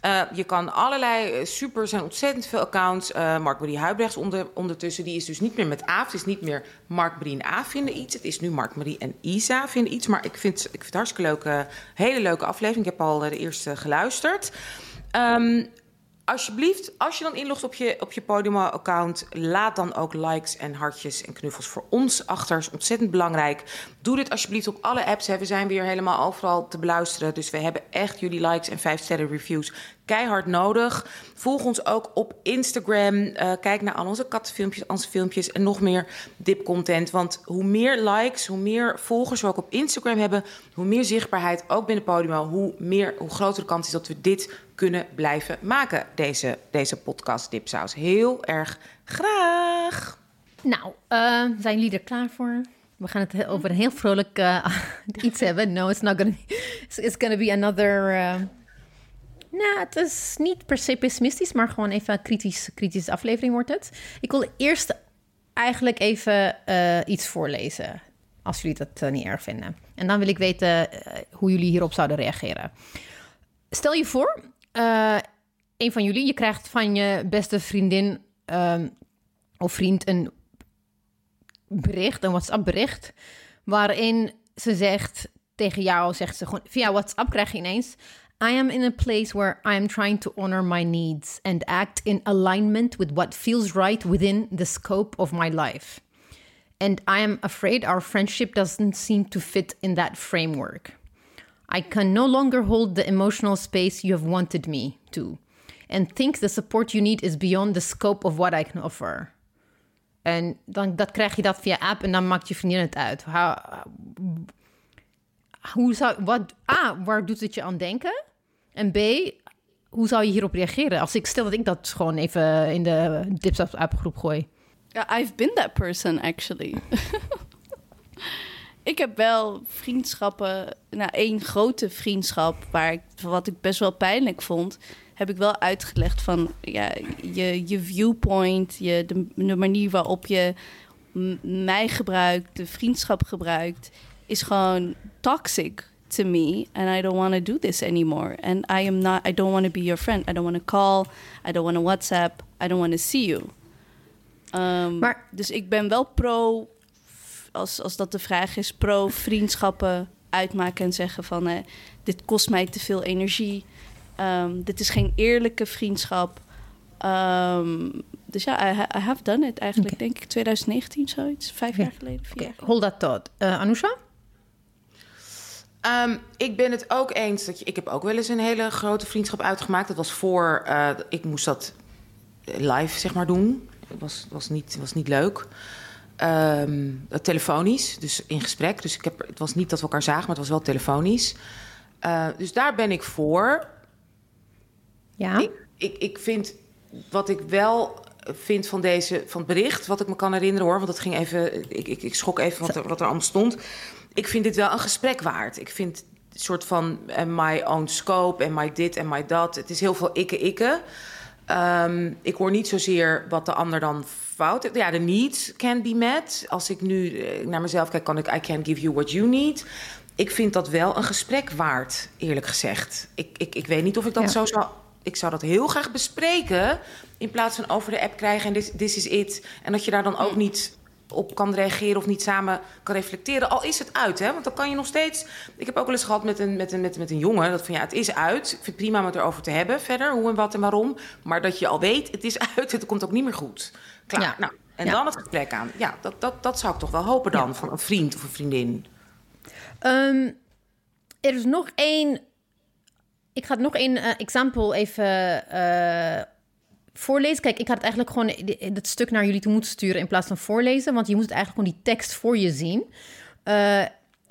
Eh, je kan allerlei eh, super, er zijn ontzettend veel accounts. Eh Mark Marie Huibrechts onder, ondertussen, die is dus niet meer met Aaf. Het is niet meer Mark Marie en Aaf vinden iets. Het is nu Mark Marie en Isa vinden iets. Maar ik vind, ik vind het hartstikke leuke, hele leuke aflevering. Ik heb al de eerste geluisterd. Ehm, Alsjeblieft, als je dan inlogt op je, op je Podimo-account, laat dan ook likes en hartjes en knuffels voor ons achter. is ontzettend belangrijk. Doe dit alsjeblieft op alle apps. Hè. We zijn weer helemaal overal te beluisteren. Dus we hebben echt jullie likes en 5 sterren reviews keihard nodig. Volg ons ook op Instagram. Eh, kijk naar al onze kattenfilmpjes, onze filmpjes en nog meer dip-content. Want hoe meer likes, hoe meer volgers we ook op Instagram hebben, hoe meer zichtbaarheid ook binnen Podimo, hoe, meer, hoe groter de kans is dat we dit kunnen blijven maken, deze, deze podcast Dipsaus. Heel erg graag. Nou, eh, zijn jullie er klaar voor? We gaan het he- over een heel vrolijk eh, iets hebben. No, it's not gonna it's, gonna be another... nou, het is niet per se pessimistisch, maar gewoon even kritisch, kritische aflevering wordt het. Ik wil eerst eigenlijk even eh, iets voorlezen, als jullie dat niet erg vinden. En dan wil ik weten hoe jullie hierop zouden reageren. Stel je voor, een van jullie, je krijgt van je beste vriendin ehm, of vriend een bericht, een WhatsApp-bericht, waarin ze zegt tegen jou, zegt ze gewoon via WhatsApp krijg je ineens. I am in a place where I am trying to honor my needs and act in alignment with what feels right within the scope of my life. And I am afraid our friendship doesn't seem to fit in that framework. I can no longer hold the emotional space you have wanted me to, and think the support you need is beyond the scope of what I can offer. En dan dat krijg je dat via app en dan maakt je vriendin het uit. Hoe zou, wat, A, waar doet het je aan denken? En B, hoe zou je hierop reageren? Als ik stel dat ik dat gewoon even in de Dips app groep gooi. I've been that person actually. ik heb wel vriendschappen, nou één grote vriendschap waar ik, wat ik best wel pijnlijk vond, heb ik wel uitgelegd van ja, je, je viewpoint, je, de, de manier waarop je mij gebruikt, de vriendschap gebruikt, is gewoon toxic to me and I don't want to do this anymore. And I am not I don't want to be your friend. I don't want to call, I don't want to WhatsApp, I don't want to see you. Um, Maar- dus ik ben wel pro, als, als dat de vraag is, pro vriendschappen uitmaken en zeggen van eh, dit kost mij te veel energie. Um, dit is geen eerlijke vriendschap. Um, dus ja, I, I have done it eigenlijk, denk ik 2019 zoiets. Vijf jaar geleden, vier Oké, jaar hold that thought. Eh Anousha? Ehm, ik ben het ook eens dat je. Ik heb ook wel eens een hele grote vriendschap uitgemaakt. Dat was voor. eh, ik moest dat live, zeg maar, doen. Het was, was, niet, was niet leuk. Ehm, telefonisch, dus in gesprek. Dus ik heb, het was niet dat we elkaar zagen, maar het was wel telefonisch. Eh, dus daar ben ik voor. Ja. Ik, ik, ik vind wat ik wel vind van, deze, van het bericht, wat ik me kan herinneren hoor, want het ging even, ik, ik, ik schrok even wat er, wat er allemaal stond. Ik vind dit wel een gesprek waard. Ik vind het soort van eh, my own scope en my dit en my dat. Het is heel veel ikke ikke. Ehm, ik hoor niet zozeer wat de ander dan fout. Ja, de needs can be met. Als ik nu eh, naar mezelf kijk, kan ik I can give you what you need. Ik vind dat wel een gesprek waard, eerlijk gezegd. Ik, ik, ik weet niet of ik dat Ja. zo zou. Ik zou dat heel graag bespreken. In plaats van over de app krijgen en this, this is it. En dat je daar dan ook niet op kan reageren of niet samen kan reflecteren. Al is het uit, hè? Want dan kan je nog steeds. Ik heb ook wel eens gehad met een, met een, met, met een jongen. Dat van ja, het is uit. Ik vind het prima om het erover te hebben verder. Hoe en wat en waarom. Maar dat je al weet, het is uit. Het komt ook niet meer goed. Klaar. Ja. Nou, en Ja. dan het gesprek aan. Ja, dat, dat, dat zou ik toch wel hopen dan. Van een vriend of een vriendin. Ehm, er is nog één ik ga nog een uh, example even uh, voorlezen. Kijk, ik had het eigenlijk gewoon het stuk naar jullie toe moeten sturen in plaats van voorlezen. Want je moet het eigenlijk gewoon die tekst voor je zien. Uh,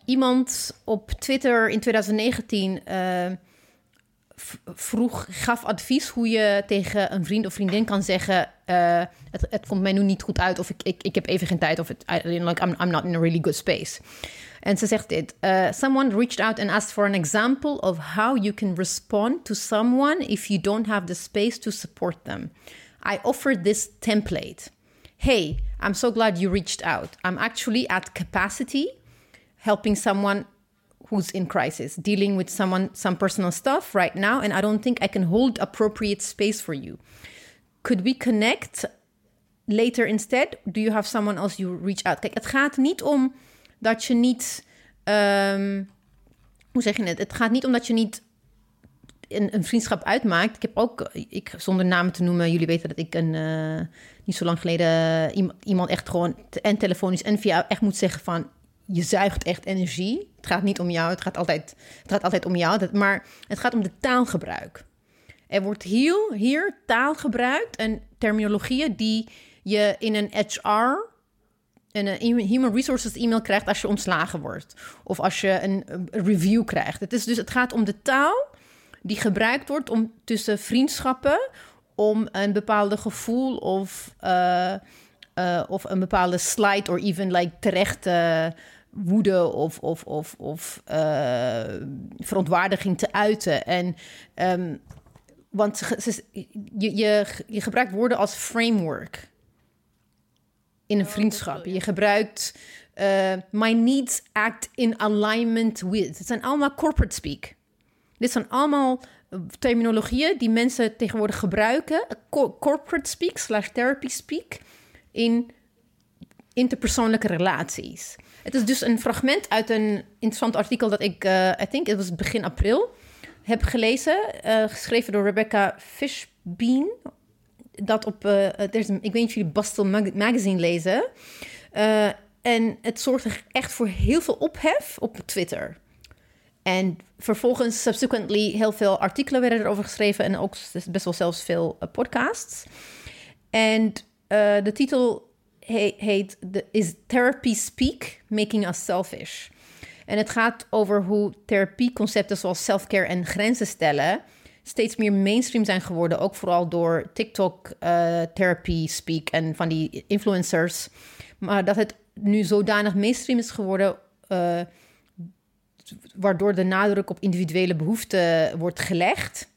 iemand op Twitter in 2019 vroeg, gaf advies hoe je tegen een vriend of vriendin kan zeggen: uh, het, het, komt mij nu niet goed uit, of ik, ik, ik heb even geen tijd, of het, I'm, I'm not in a really good space. En ze zegt dit: uh, Someone reached out and asked for an example of how you can respond to someone if you don't have the space to support them. I offered this template. Hey, I'm so glad you reached out. I'm actually at capacity helping someone who's in crisis, dealing with someone, some personal stuff right now, and I don't think I can hold appropriate space for you. Could we connect later instead? Do you have someone else you reach out? Kijk, het gaat niet om dat je niet. Um, hoe zeg je het? Het gaat niet om dat je niet een, een, vriendschap uitmaakt. Ik heb ook, ik, zonder namen te noemen, jullie weten dat ik een, uh, niet zo lang geleden iemand, iemand echt gewoon en telefonisch en via echt moet zeggen van je zuigt echt energie. Gaat niet om jou, het gaat altijd, het gaat altijd om jou. Maar het gaat om de taalgebruik. Er wordt hier, hier taal gebruikt en terminologieën die je in een HR, een Human Resources e-mail krijgt als je ontslagen wordt. Of als je een review krijgt. Het, is dus, het gaat om de taal die gebruikt wordt om tussen vriendschappen om een bepaalde gevoel of, uh, uh, of een bepaalde slide of even like terechte woede of, of, of, of uh, verontwaardiging te uiten. En, um, want je, je, je gebruikt woorden als framework in een vriendschap. Je gebruikt uh, my needs act in alignment with. Het zijn allemaal corporate speak. Dit zijn allemaal terminologieën die mensen tegenwoordig gebruiken. corporate speak slash therapy speak in interpersoonlijke relaties. Het is dus een fragment uit een interessant artikel dat ik, uh, I think het was begin april, heb gelezen. Uh, geschreven door Rebecca Fishbean. Dat op, uh, ik weet niet of jullie Bustle Magazine lezen. en het zorgde echt voor heel veel ophef op Twitter. En vervolgens, subsequently, heel veel artikelen werden erover geschreven en ook best wel zelfs veel podcasts. En de titel heet de, is Therapy Speak Making Us Selfish. En het gaat over hoe therapieconcepten zoals self-care en grenzen stellen steeds meer mainstream zijn geworden. Ook vooral door TikTok, uh, Therapy Speak en van die influencers. Maar dat het nu zodanig mainstream is geworden. Uh, waardoor de nadruk op individuele behoeften wordt gelegd.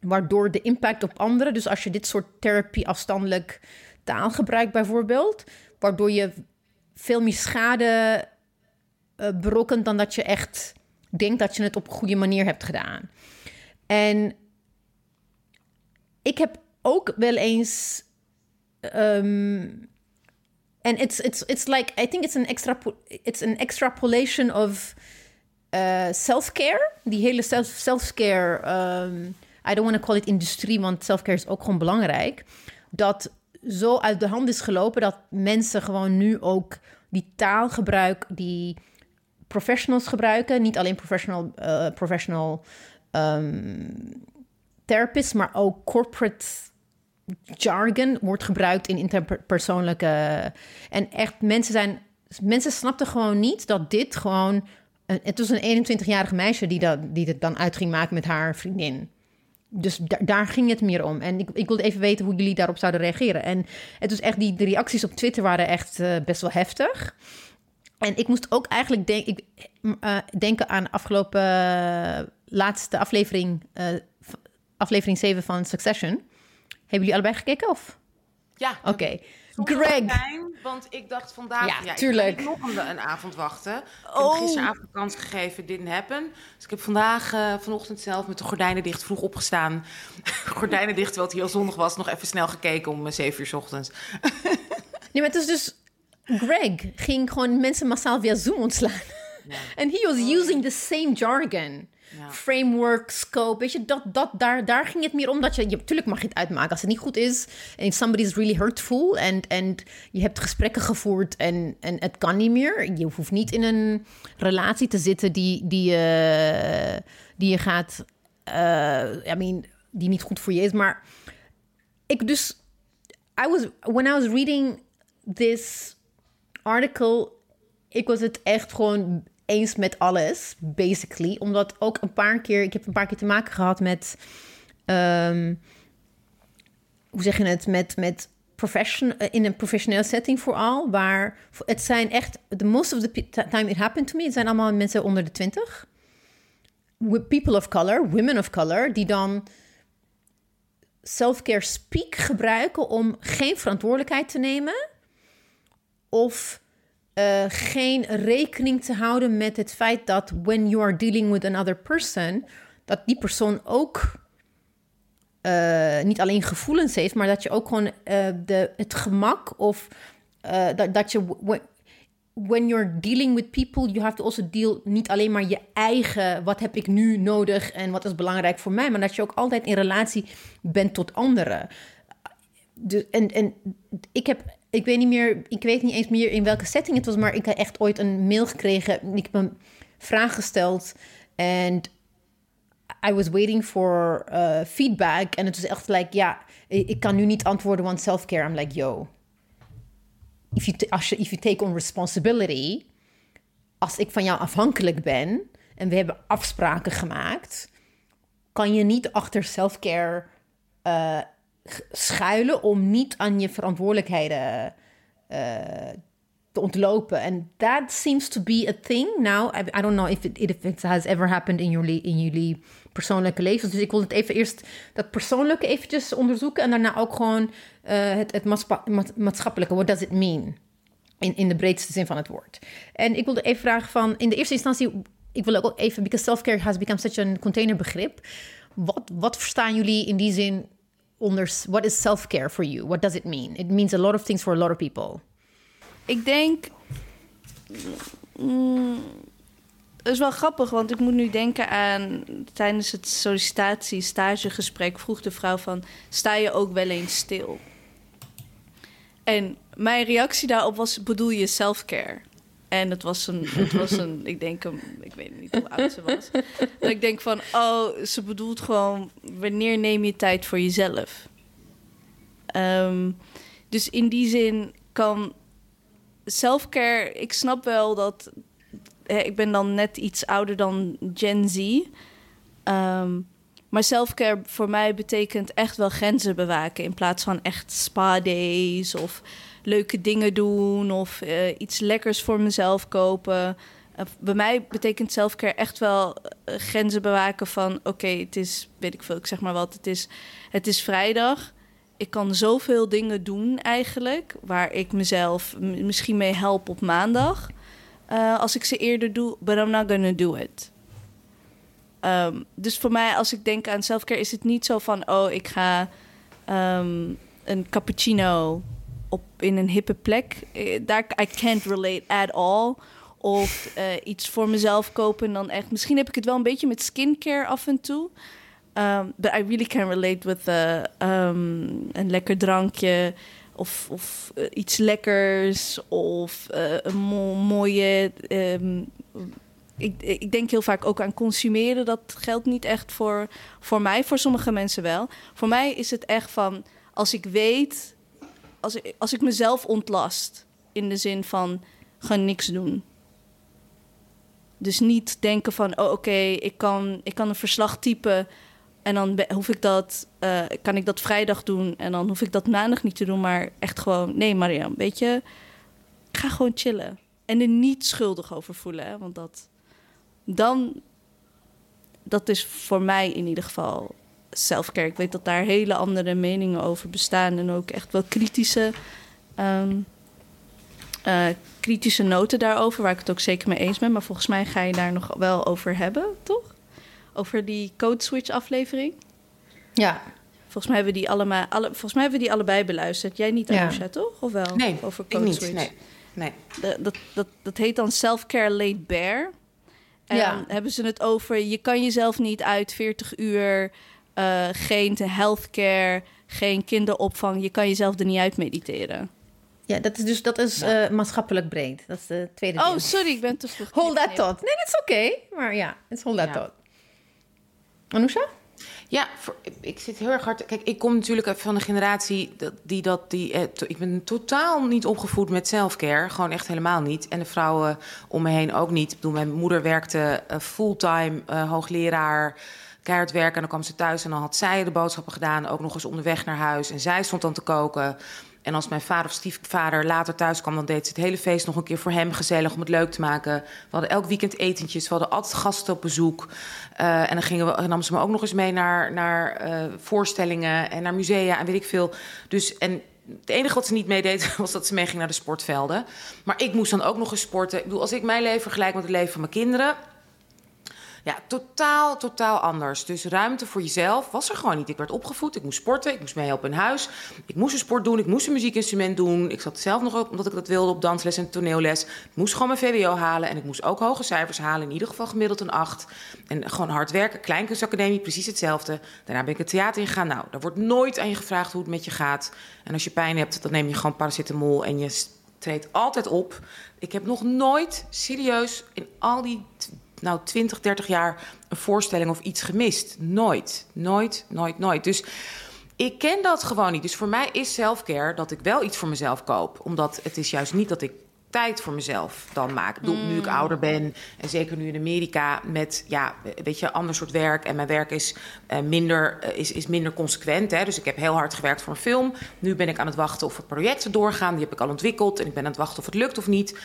Waardoor de impact op anderen, dus als je dit soort therapie afstandelijk taalgebruik bijvoorbeeld, waardoor je veel meer schade uh, dan dat je echt denkt dat je het op een goede manier hebt gedaan. En ik heb ook wel eens. Um, and it's it's it's like I think it's an extra it's an extrapolation of uh, self care. Die hele self self care. Um, I don't want to call it industrie, want self care is ook gewoon belangrijk. Dat zo uit de hand is gelopen dat mensen gewoon nu ook die taalgebruik die professionals gebruiken, niet alleen professional, uh, professional um, therapists, maar ook corporate jargon wordt gebruikt in interpersoonlijke. En echt, mensen zijn. Mensen snapten gewoon niet dat dit gewoon. Het was een 21-jarige meisje die, dat, die het dan uit ging maken met haar vriendin dus daar ging het meer om. En ik, ik wilde even weten hoe jullie daarop zouden reageren. En het was echt, die de reacties op Twitter waren echt uh, best wel heftig. En ik moest ook eigenlijk denk, ik, uh, denken aan afgelopen uh, laatste aflevering, aflevering 7 van Succession. Hebben jullie allebei gekeken of? Ja. Oké. Greg. want ik dacht vandaag, ja, ja tuurlijk. ik nog een, een, avond wachten. Ik oh. heb gisteravond kans gegeven, didn't happen. Dus ik heb vandaag, uh, vanochtend zelf met de gordijnen dicht vroeg opgestaan. gordijnen dicht, terwijl het hier al zondag was. Nog even snel gekeken om 7 uur s ochtends. nee, maar het is dus... Greg ging gewoon mensen massaal via Zoom ontslaan. En he was using the same jargon framework, scope. Weet je, dat, dat, daar, daar ging het meer om dat je, je... Tuurlijk mag je het uitmaken als het niet goed is. En somebody is really hurtful. En, en je hebt gesprekken gevoerd en, en het kan niet meer. Je hoeft niet in een relatie te zitten die, die, uh, die je gaat uh, I mean, die niet goed voor je is. Maar ik dus, I was, when I was reading this article, ik was het echt gewoon eens met alles, basically. Omdat ook een paar keer, ik heb een paar keer te maken gehad met, um, hoe zeg je het, met, met profession, in een professionele setting vooral, waar het zijn echt, the most of the time it happened to me, het zijn allemaal mensen onder de twintig. People of color, women of color, die dan self-care speak gebruiken om geen verantwoordelijkheid te nemen of uh, geen rekening te houden met het feit dat when you are dealing with another person, dat die persoon ook uh, niet alleen gevoelens heeft, maar dat je ook gewoon uh, de, het gemak of dat, dat je when you're dealing with people, you have to also deal niet alleen maar je eigen, wat heb ik nu nodig en wat is belangrijk voor mij, maar dat je ook altijd in relatie bent tot anderen. De, en, en ik heb, ik weet niet meer, ik weet niet eens meer in welke setting het was, maar ik heb echt ooit een mail gekregen. Ik heb een vraag gesteld en I was waiting for uh, feedback. En het was echt like, ja, ik kan nu niet antwoorden, want self-care. I'm like, yo, if you, if you take on responsibility, als ik van jou afhankelijk ben en we hebben afspraken gemaakt, kan je niet achter self-care uh, schuilen om niet aan je verantwoordelijkheden uh, te ontlopen. En that seems to be a thing now. I, don't know if it, if it has ever happened in jullie, in jullie persoonlijke levens. Dus ik wil het even eerst dat persoonlijke eventjes onderzoeken en daarna ook gewoon uh, het, het maatschappelijke. What does it mean? In, in de breedste zin van het woord. En ik wilde even vragen van, in de eerste instantie, ik wil ook even, because self-care has become such a containerbegrip. Wat, wat verstaan jullie in die zin onder, what is self-care for you? What does it mean? It means a lot of things for a lot of people. Ik denk, mm, het is wel grappig, want ik moet nu denken aan tijdens het sollicitatie stagegesprek vroeg de vrouw van sta je ook wel eens stil? En mijn reactie daarop was bedoel je self-care? En het was een, het was een ik denk een, ik weet niet hoe oud ze was. Dat ik denk van, oh, ze bedoelt gewoon, wanneer neem je tijd voor jezelf? Um, dus in die zin kan self-care, ik snap wel dat ik ben dan net iets ouder dan Gen Z. Um, maar selfcare voor mij betekent echt wel grenzen bewaken. In plaats van echt spa-days of leuke dingen doen of uh, iets lekkers voor mezelf kopen. Uh, bij mij betekent selfcare echt wel uh, grenzen bewaken van... oké, het is, weet ik veel, ik zeg maar wat, het is, het is vrijdag. Ik kan zoveel dingen doen eigenlijk... waar ik mezelf misschien mee help op maandag... Als ik ze eerder doe, but I'm not gonna do it. Um, dus voor mij, als ik denk aan selfcare, is het niet zo van: oh, ik ga um, een cappuccino op in een hippe plek. Eh, daar I can't relate at all. Of uh, iets voor mezelf kopen dan echt. Misschien heb ik het wel een beetje met skincare af en toe. Um, but I really can relate with uh, um, een lekker drankje of, of iets lekkers of een mo mooie. Um, ik, ik denk heel vaak ook aan consumeren. Dat geldt niet echt voor, voor mij, voor sommige mensen wel. Voor mij is het echt van als ik weet, als ik, als ik mezelf ontlast in de zin van gewoon niks doen. Dus niet denken van, oh oké, ik, kan, ik kan een verslag typen en dan hoef ik dat, uh, kan ik dat vrijdag doen. En dan hoef ik dat maandag niet te doen. Maar echt gewoon, nee Mariam, weet je, ga gewoon chillen. En er niet schuldig over voelen. Want dat, dan, dat is voor mij in ieder geval selfcare. Ik weet dat daar hele andere meningen over bestaan. En ook echt wel kritische, um, uh, kritische noten daarover. Waar ik het ook zeker mee eens ben. Maar volgens mij ga je daar nog wel over hebben, toch? over die Code Switch aflevering. Ja. Volgens mij hebben we die allemaal, alle, volgens mij hebben we die allebei beluisterd. Jij niet, Anusha, ja. toch? Of wel? Nee, over Code niet, Switch. Nee, nee. Dat, dat, dat heet dan Self-Care Laid Bare. En ja. hebben ze het over... je kan jezelf niet uit 40 uur... Uh, geen healthcare, geen kinderopvang. Je kan jezelf er niet uit mediteren. Ja, dat is dus dat is ja. uh, maatschappelijk breed. Dat is de tweede Oh, sorry, ik ben te vroeg. Hold that thought. Nee, dat is oké. Okay, maar ja, het is hold that ja. thought. Anousha? Ja, voor, ik zit heel erg hard. Kijk, ik kom natuurlijk even van een generatie dat, die dat. Die, eh, to- ik ben totaal niet opgevoed met selfcare. Gewoon echt helemaal niet. En de vrouwen om me heen ook niet. Ik bedoel, mijn moeder werkte eh, fulltime eh, hoogleraar. Keihard werken. En dan kwam ze thuis en dan had zij de boodschappen gedaan. Ook nog eens onderweg naar huis. En zij stond dan te koken. En als mijn vader of stiefvader later thuis kwam, dan deed ze het hele feest nog een keer voor hem gezellig om het leuk te maken. We hadden elk weekend etentjes, we hadden altijd gasten op bezoek. Eh, en dan gingen we, nam ze me ook nog eens mee naar, naar eh, voorstellingen en naar musea en weet ik veel. Dus en het enige wat ze niet meedeed, was dat ze meeging naar de sportvelden. Maar ik moest dan ook nog eens sporten. Ik bedoel, als ik mijn leven vergelijk met het leven van mijn kinderen. Ja, totaal, totaal anders. Dus ruimte voor jezelf was er gewoon niet. Ik werd opgevoed, ik moest sporten, ik moest meehelpen in huis. Ik moest een sport doen, ik moest een muziekinstrument doen. Ik zat zelf nog op, omdat ik dat wilde, op dansles en toneelles. Ik moest gewoon mijn VWO halen en ik moest ook hoge cijfers halen. In ieder geval gemiddeld een 8. En gewoon hard werken. Kleinkunstacademie, precies hetzelfde. Daarna ben ik het theater ingegaan. Nou, daar wordt nooit aan je gevraagd hoe het met je gaat. En als je pijn hebt, dan neem je gewoon paracetamol en je treedt altijd op. Ik heb nog nooit serieus in al die nou, 20, 30 jaar een voorstelling of iets gemist. Nooit, nooit, nooit, nooit. Dus ik ken dat gewoon niet. Dus voor mij is selfcare dat ik wel iets voor mezelf koop. Omdat het is juist niet dat ik tijd voor mezelf dan maak. Nu ik ouder ben en zeker nu in Amerika met ja, weet je, ander soort werk en mijn werk is eh, minder eh, is, is minder consequent. Hè? Dus ik heb heel hard gewerkt voor een film. Nu ben ik aan het wachten of het projecten doorgaan. Die heb ik al ontwikkeld en ik ben aan het wachten of het lukt of niet.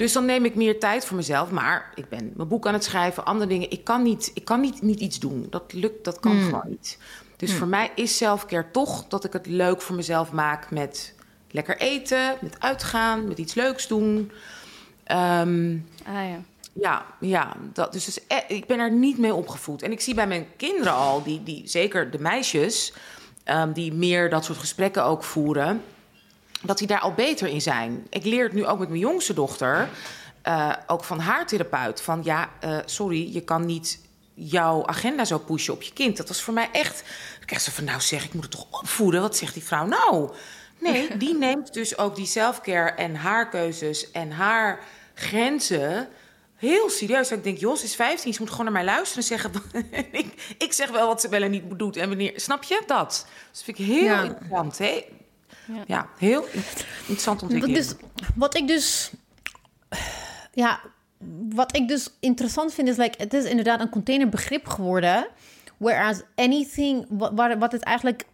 Dus dan neem ik meer tijd voor mezelf. Maar ik ben mijn boek aan het schrijven, andere dingen. Ik kan niet, ik kan niet, niet iets doen. Dat lukt, dat kan gewoon niet. Dus voor mij is selfcare toch dat ik het leuk voor mezelf maak met lekker eten, met uitgaan, met iets leuks doen. Ehm, Ah ja. ja, ja dat, dus, dus, eh, ik ben er niet mee opgevoed. En ik zie bij mijn kinderen al, die, die, zeker de meisjes, ehm, die meer dat soort gesprekken ook voeren, dat die daar al beter in zijn. Ik leer het nu ook met mijn jongste dochter, eh, ook van haar therapeut, van ja, eh, sorry, je kan niet jouw agenda zo pushen op je kind. Dat was voor mij echt, ik kreeg ze van, nou zeg, ik moet het toch opvoeden? Wat zegt die vrouw nou? Nee, die neemt dus ook die selfcare en haar keuzes en haar grenzen heel serieus. Ik denk, Jos is 15, ze moet gewoon naar mij luisteren en zeggen... ik, ik zeg wel wat ze wel en niet doet en wanneer... Snap je dat? Dus dat vind ik heel Ja. interessant. Hè? Ja. Ja. heel interessant ontwikkeling. dus, wat ik dus... Ja, wat ik dus interessant vind is... Like, het is inderdaad een containerbegrip geworden. Whereas anything... Wat, wat het eigenlijk...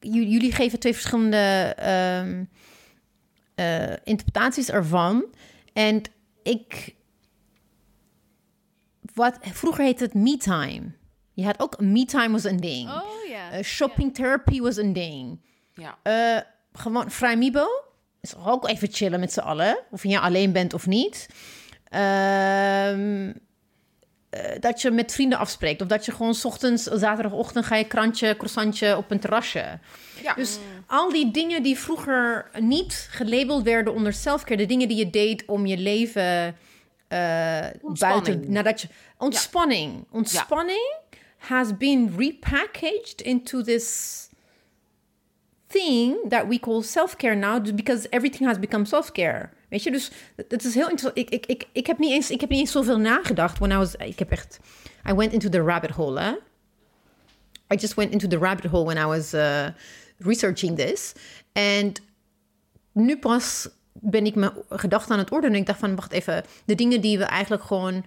j- Jullie geven twee verschillende ehm, eh, interpretaties ervan. En ik... Wat, vroeger heette het me-time. Je had ook... Me-time was een ding. Oh ja. Eh, shopping therapy was een ding. Ja. Eh, gewoon vrijmibo. Is ook even chillen met z'n allen. Of je alleen bent of niet. Ehm, eh, dat je met vrienden afspreekt. Of dat je gewoon 's ochtends, zaterdagochtend ga je krantje, croissantje op een terrasje. Ja. Dus al die dingen die vroeger niet gelabeld werden onder selfcare. De dingen die je deed om je leven eh, buiten... Nadat je, ontspanning. Ontspanning has been repackaged into this thing that we call self-care now because everything has become self-care. Weet je, dus het is heel interessant. Ik, ik, ik, ik, heb niet eens, ik heb niet eens zoveel nagedacht when I was... Ik heb echt... I went into the rabbit hole, hè? I just went into the rabbit hole when I was uh, researching this. En nu pas ben ik mijn gedachten aan het ordenen. En ik dacht van, wacht even. De dingen die we eigenlijk gewoon...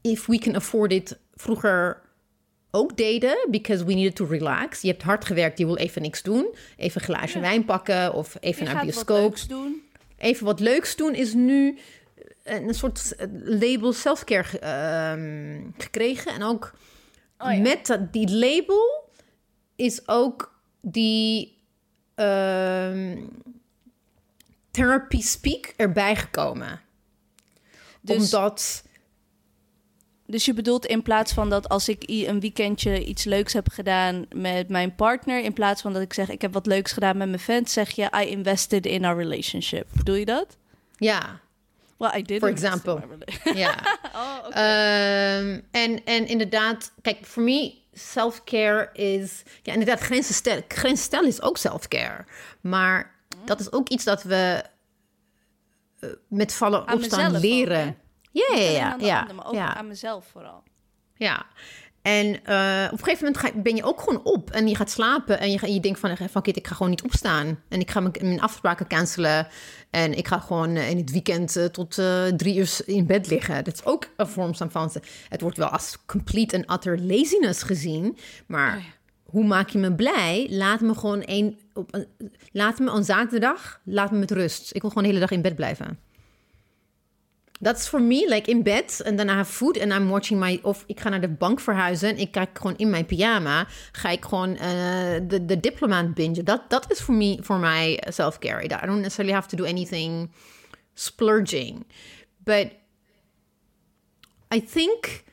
If we can afford it, vroeger ook deden, because we needed to relax. Je hebt hard gewerkt, je wil even niks doen. Even een glaasje wijn pakken of even Je naar bioscoop. doen. Even wat leuks doen is nu een soort label selfcare ehm, gekregen. En ook Oh ja. met dat, die label is ook die ehm, therapy speak erbij gekomen. Dus- Omdat... Dus je bedoelt in plaats van dat als ik een weekendje iets leuks heb gedaan met mijn partner, in plaats van dat ik zeg ik heb wat leuks gedaan met mijn vent, zeg je I invested in our relationship. Bedoel je dat? Ja, Well, I did. For example. ja. oh, oké. Ehm, en, en inderdaad, kijk, voor mij, self-care is... Ja, inderdaad, grenzen stellen, grenzen stellen is ook self-care. Maar dat is ook iets dat we eh, met vallen Aan opstaan ook, leren. Ja, ja, ja. aan de ja, ander, maar ook ja, aan mezelf vooral. ja. En eh, op een gegeven moment ga, ben je ook gewoon op en je gaat slapen en je, je denkt van, van kid, ik ga gewoon niet opstaan. En ik ga mijn, mijn afspraken cancelen en ik ga gewoon eh, in het weekend eh, tot eh, drie uur in bed liggen. Dat is ook een vorm van, het wordt wel als complete en utter laziness gezien, maar hoe maak je me blij? Laat me gewoon één, op een, laat me een zaterdag, laat me met rust. Ik wil gewoon de hele dag in bed blijven. That's for me, like in bed. En have food and I'm watching my... Of ik ga naar de bank verhuizen en ik kijk gewoon in mijn pyjama... ga ik gewoon eh, de, de diplomaat bingen. Dat, dat is voor me, voor mij self-care. I don't necessarily have to do anything splurging. But I think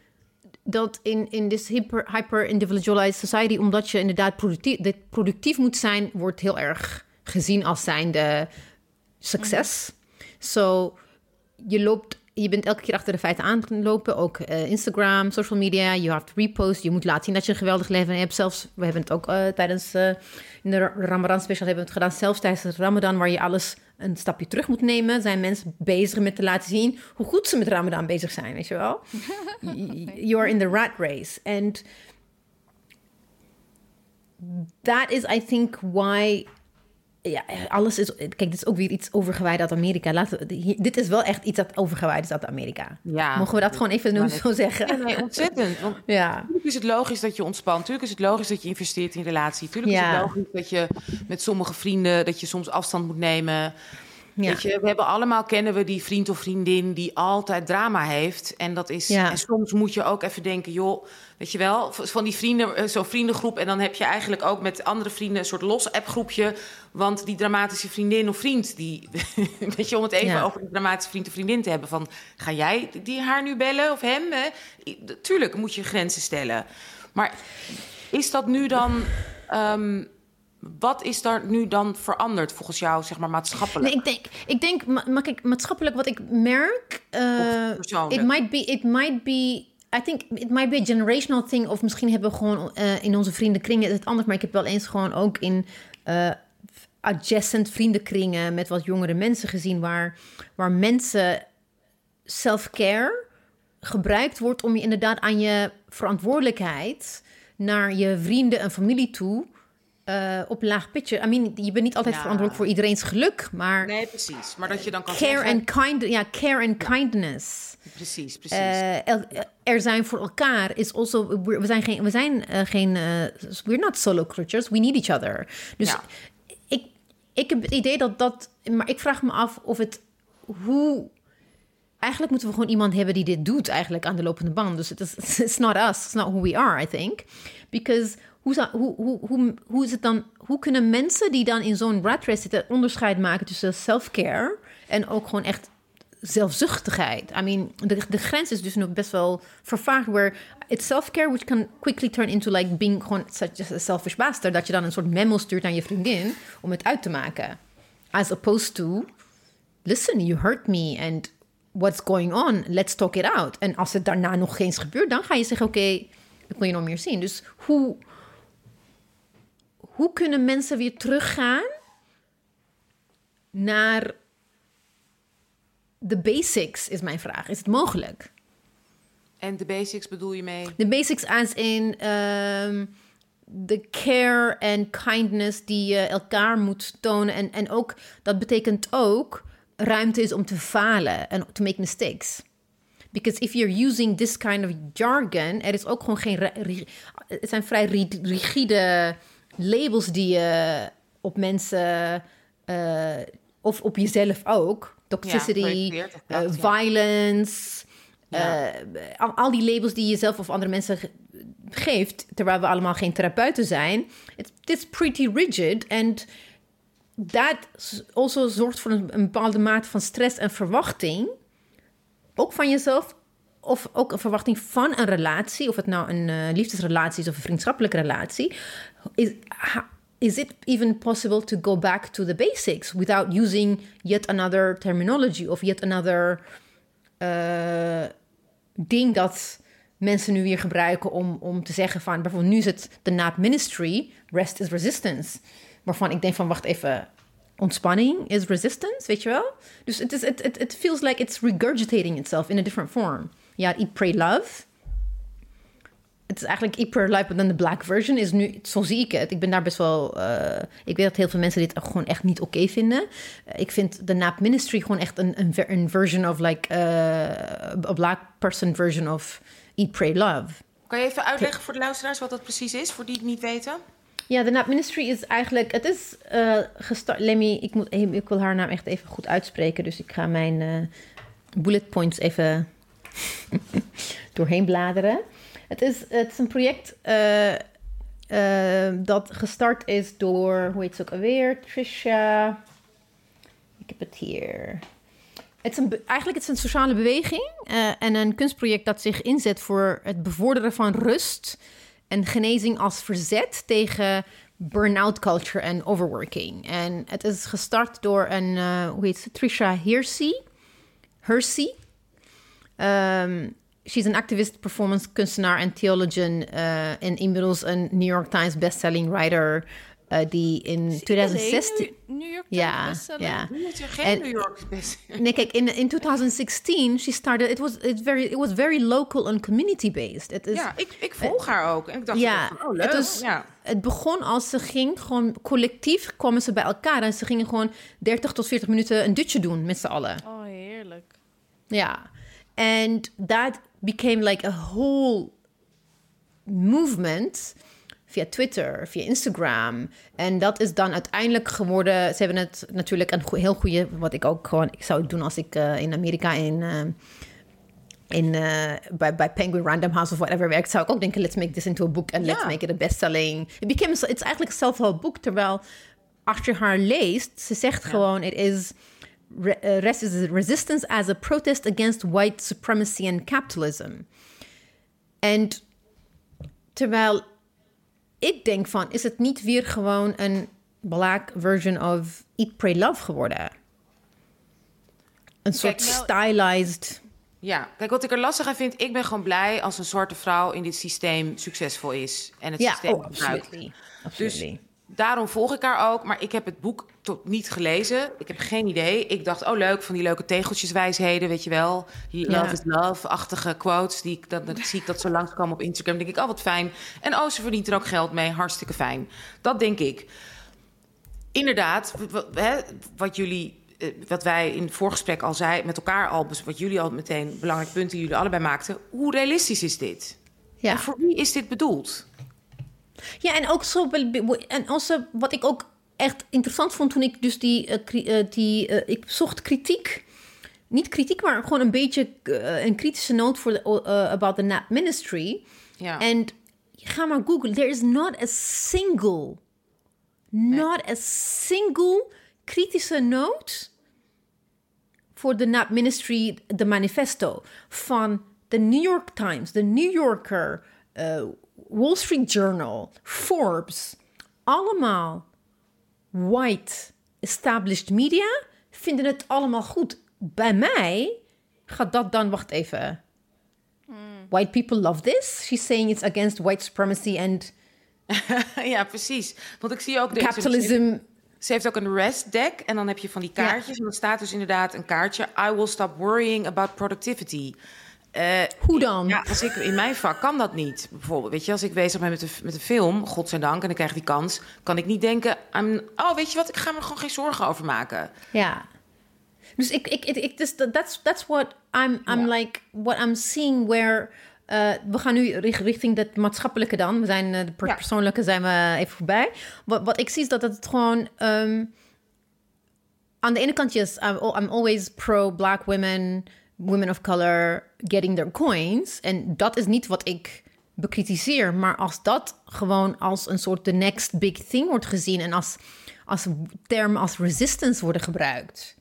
dat in, in this hyper, hyper-individualized society... omdat je inderdaad productief, dit productief moet zijn... wordt heel erg gezien als zijnde succes. So je loopt, je bent elke keer achter de feiten aan lopen. Ook eh, Instagram, social media. Je hebt repost. Je moet laten zien dat je een geweldig leven hebt. Zelfs, we hebben het ook eh, tijdens eh, in de Ra- Ramadan special hebben we het gedaan. Zelfs tijdens de Ramadan, waar je alles een stapje terug moet nemen, zijn mensen bezig met te laten zien hoe goed ze met Ramadan bezig zijn. Weet je wel? You are in the rat race. And that is, I think, why ja, alles is. Kijk, dit is ook weer iets overgewaaid uit Amerika. Laten we, dit is wel echt iets dat overgewaaid is uit Amerika. Ja. Mogen we dat gewoon even nu zo zeggen? Ja, nee, ontzettend. Want Ja. Natuurlijk is het logisch dat je ontspant. Natuurlijk is het logisch dat je investeert in relatie. Natuurlijk is het logisch dat je met sommige vrienden dat je soms afstand moet nemen. Ja. Weet je, we hebben allemaal kennen we die vriend of vriendin die altijd drama heeft. En dat is. Ja. En soms moet je ook even denken, joh, weet je wel, van die vrienden, eh, zo'n vriendengroep. En dan heb je eigenlijk ook met andere vrienden een soort los appgroepje. Want die dramatische vriendin of vriend, die, weet je, om het even Ja. over die dramatische vriend of vriendin te hebben. Van, ga jij die haar nu bellen of hem? Hè? Tuurlijk moet je grenzen stellen. Maar is dat nu dan... ehm, wat is daar nu dan veranderd volgens jou, zeg maar, maatschappelijk? Nee, ik denk, ik denk ma- kijk, maatschappelijk wat ik merk. persoonlijk? it might be, it might be. I think it might be a generational thing. Of misschien hebben we gewoon eh, in onze vriendenkringen het anders. Maar ik heb wel eens gewoon ook in eh, adjacent vriendenkringen met wat jongere mensen gezien. Waar, waar mensen self-care gebruikt wordt om je inderdaad aan je verantwoordelijkheid naar je vrienden en familie toe eh, op laag pitje. I mean, je bent niet altijd Ja. verantwoordelijk voor iedereen's geluk, maar Nee, precies. Maar dat je dan kan care zeggen... and kind, ja, care and kindness. Precies, precies. Eh, el- er zijn voor elkaar is also we zijn geen we zijn eh, geen we're not solo creatures we need each other dus Ja. Ik heb het idee dat dat maar ik vraag me af of het hoe eigenlijk moeten we gewoon iemand hebben die dit doet eigenlijk aan de lopende band. Dus het is it's not us it's not who we are I think. Because hoe, hoe, hoe, hoe is het dan hoe kunnen mensen die dan in zo'n rat race zitten onderscheid maken tussen self-care en ook gewoon echt zelfzuchtigheid. I mean, de, de grens is dus nog best wel vervaagd. Where it's self-care, which can quickly turn into like being gewoon such a selfish bastard. Dat je dan een soort memo stuurt aan je vriendin om het uit te maken. As opposed to, listen, you hurt me and what's going on? Let's talk it out. En als het daarna nog eens gebeurt, dan ga je zeggen, oké, ik wil je nog meer zien. Dus hoe, hoe kunnen mensen weer teruggaan naar de basics, is mijn vraag. Is het mogelijk? En de basics bedoel je mee? De basics als in ehm, de care en kindness die je elkaar moet tonen. En, en ook, dat betekent ook ruimte is om te falen en to make mistakes. Because if you're using this kind of jargon, er is ook gewoon geen. Het zijn vrij ri- rigide labels die je op mensen. eh, of op jezelf ook. Toxicity, eh, violence. Ja. eh, al, al die labels die je zelf of andere mensen ge- geeft, terwijl we allemaal geen therapeuten zijn. It's, it's pretty rigid. And that also zorgt voor een, een bepaalde mate van stress en verwachting ook van jezelf. Of ook een verwachting van een relatie. Of het nou een eh, liefdesrelatie is of een vriendschappelijke relatie. Is, ha- is it even possible to go back to the basics without using yet another terminology of yet another eh, ding dat mensen nu weer gebruiken om, om te zeggen van bijvoorbeeld nu is het de NAP ministry, rest is resistance. Waarvan ik denk van wacht even, ontspanning is resistance, weet je wel? Dus het is het it, it feels like it's regurgitating itself in a different form. Ja, eat, pray, love. Het is eigenlijk hyper lijper dan de black version. Is nu, zo zie ik het. Ik ben daar best wel. eh, ik weet dat heel veel mensen dit gewoon echt niet oké vinden. Ik vind de Nap Ministry gewoon echt een, een, een version of like eh, a black person version of Eat, Pray, Love. Kan je even uitleggen voor de luisteraars wat dat precies is, voor die het niet weten? Ja, de Nap Ministry is eigenlijk. Het is eh gestart. Lemmy, ik, moet, ik wil haar naam echt even goed uitspreken. Dus ik ga mijn bullet points even doorheen bladeren. Het is, het is een project eh, eh, dat gestart is door. Hoe heet ze ook alweer? Trisha. Ik heb het hier. Het is een, eigenlijk het is een sociale beweging eh, en een kunstproject dat zich inzet voor het bevorderen van rust en genezing als verzet tegen burn-out culture en overworking. En het is gestart door een, hoe heet ze, Trisha Hersey. Hersey. Ehm, she's een activist, performance kunstenaar en theologian. eh, en inmiddels een New York Times bestselling writer. eh, die in 2016. New York Ja, Times bestseller. ja. Nu is er geen En- New York best. Nee, kijk, in, in 2016, she started. It was it very it was very local and community based. Het is Ja, ik, ik volg haar ook. En ik dacht ja, van, oh leuk. het, was, ja. het begon als ze ging gewoon collectief kwamen ze bij elkaar en ze gingen gewoon 30 tot 40 minuten een dutje doen met z'n allen. Oh, heerlijk. Ja. And that became like a whole movement via Twitter, via Instagram. En dat is dan uiteindelijk geworden. Ze hebben het natuurlijk een heel goede, wat ik ook gewoon, ik zou doen als ik eh, in Amerika in. eh, in, eh, bij, bij Penguin Random House of whatever werkt, zou ik ook denken: let's make this into a book and let's make it a bestselling. It became, it's eigenlijk een self-help boek, terwijl als je haar leest, ze zegt gewoon: it is eh, resistance as a protest against white supremacy and capitalism. En terwijl ik denk van, is het niet weer gewoon een black version of Eat, Pray, Love geworden? Een soort nou- stylized... Ja, kijk, wat ik er lastig aan vind, ik ben gewoon blij als een zwarte vrouw in dit systeem succesvol is. En het Ja, systeem oh, absolutely. Dus absolutely. Daarom volg ik haar ook. Maar ik heb het boek tot niet gelezen. Ik heb geen idee. Ik dacht, oh leuk, van die leuke tegeltjeswijsheden, weet je wel. Die Ja. love is love-achtige quotes. Die, ik- dat, dat zie ik dat zo langskomen op Instagram. Dan denk ik, oh wat fijn. En oh, ze verdient er ook geld mee. Hartstikke fijn. Dat denk ik. Inderdaad, wat jullie... eh, Wat wij in het voorgesprek al zei, met elkaar al, bes- wat jullie al meteen belangrijke punten die jullie allebei maakten. Hoe realistisch is dit? Ja. En voor wie is dit bedoeld? Ja, en ook zo. En also, wat ik ook echt interessant vond toen ik dus die. eh, eh, die eh, ik zocht kritiek. Niet kritiek, maar gewoon een beetje een kritische noot voor de, about the Nap Ministry. Ja. En ga maar googlen. There is not a single, not a single kritische noot voor de Nap Ministry, de manifesto van de New York Times, de New Yorker, Wall Street Journal, Forbes. Allemaal white established media vinden het allemaal goed. Bij mij gaat dat dan, wacht even. White people love this. She's saying it's against white supremacy and ja, precies. Want ik zie ook capitalism. Ze heeft ook een rest deck en dan heb je van die kaartjes. En dan staat dus inderdaad een kaartje. I will stop worrying about productivity. Eh, Hoe dan? ja, als ik in mijn vak kan dat niet. Bijvoorbeeld, weet je, als ik bezig ben met een, met een film, godzijdank, en ik krijg die kans, kan ik niet denken, I'm, oh, weet je wat, ik ga me gewoon geen zorgen over maken. Ja. Dus ik, ik, ik, ik dus that's, that's what I'm, I'm like, what I'm seeing where... eh, we gaan nu richt- richting het maatschappelijke dan. We zijn eh, de per- Ja. persoonlijke zijn we even voorbij. Wat, wat ik zie is dat het gewoon... ehm, aan de ene kant, yes, I'm, I'm always pro black women, women of color getting their coins. En dat is niet wat ik bekritiseer. Maar als dat gewoon als een soort the next big thing wordt gezien... en als, als termen als resistance worden gebruikt...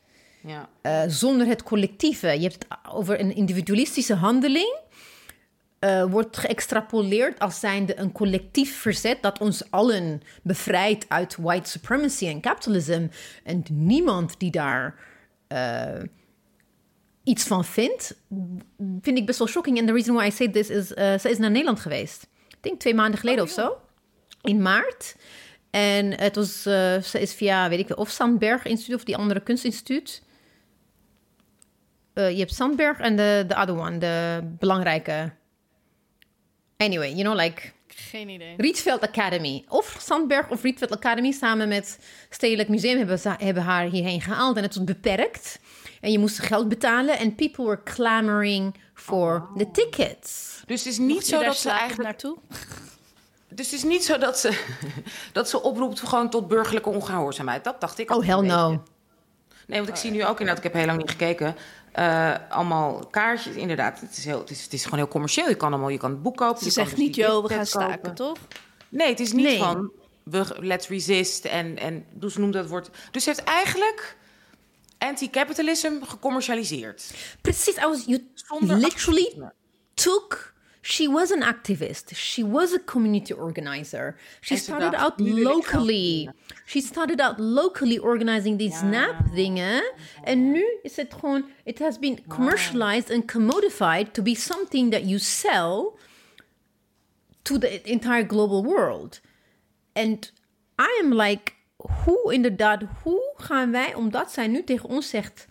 Ja. eh, zonder het collectieve. Je hebt het over een individualistische handeling. eh, wordt geëxtrapoleerd als zijnde een collectief verzet dat ons allen bevrijdt uit white supremacy en capitalism. En niemand die daar eh, iets van vindt, vind ik best wel shocking. En the reason why I say this is, eh, ze is naar Nederland geweest. Ik denk twee maanden geleden of zo. In maart. En het was, eh, ze is via, weet ik wel, of Sandberg Instituut of die andere kunstinstituut. Eh, je hebt Sandberg en de, de other one, de belangrijke. Anyway, you know, like Geen idee. Rietveld Academy. Of Sandberg of Rietveld Academy samen met Stedelijk Museum hebben, ze- hebben haar hierheen gehaald. En het was beperkt. En je moest geld betalen. En people were clamoring for the tickets. Dus het is niet zo dat ze eigenlijk. naartoe? Dus het is niet zo dat ze, dat ze oproept gewoon tot burgerlijke ongehoorzaamheid. Dat dacht ik. Oh, hell no. Nee, want ik zie nu ook inderdaad, ik heb heel lang niet gekeken. eh, allemaal kaartjes, inderdaad. Het is, heel, het, is, het is gewoon heel commercieel. Je kan allemaal, je kan het boek kopen. Ze zegt dus niet, joh, we gaan staken, kopen. toch? Nee, het is niet Nee. van, we, let's resist en, en dus ze noemt dat woord. Dus ze heeft eigenlijk anti-capitalism gecommercialiseerd. Precies, I was, you Zonder literally activisme. took... She was an activist. She was a community organizer. She ze started out nu wil ik geld locally. She started out locally organizing these snap dingen. En nu is het gewoon... It has been commercialized and commodified to be something that you sell to the entire global world. And I am like, hoe inderdaad, hoe gaan wij, omdat zij nu tegen ons zegt,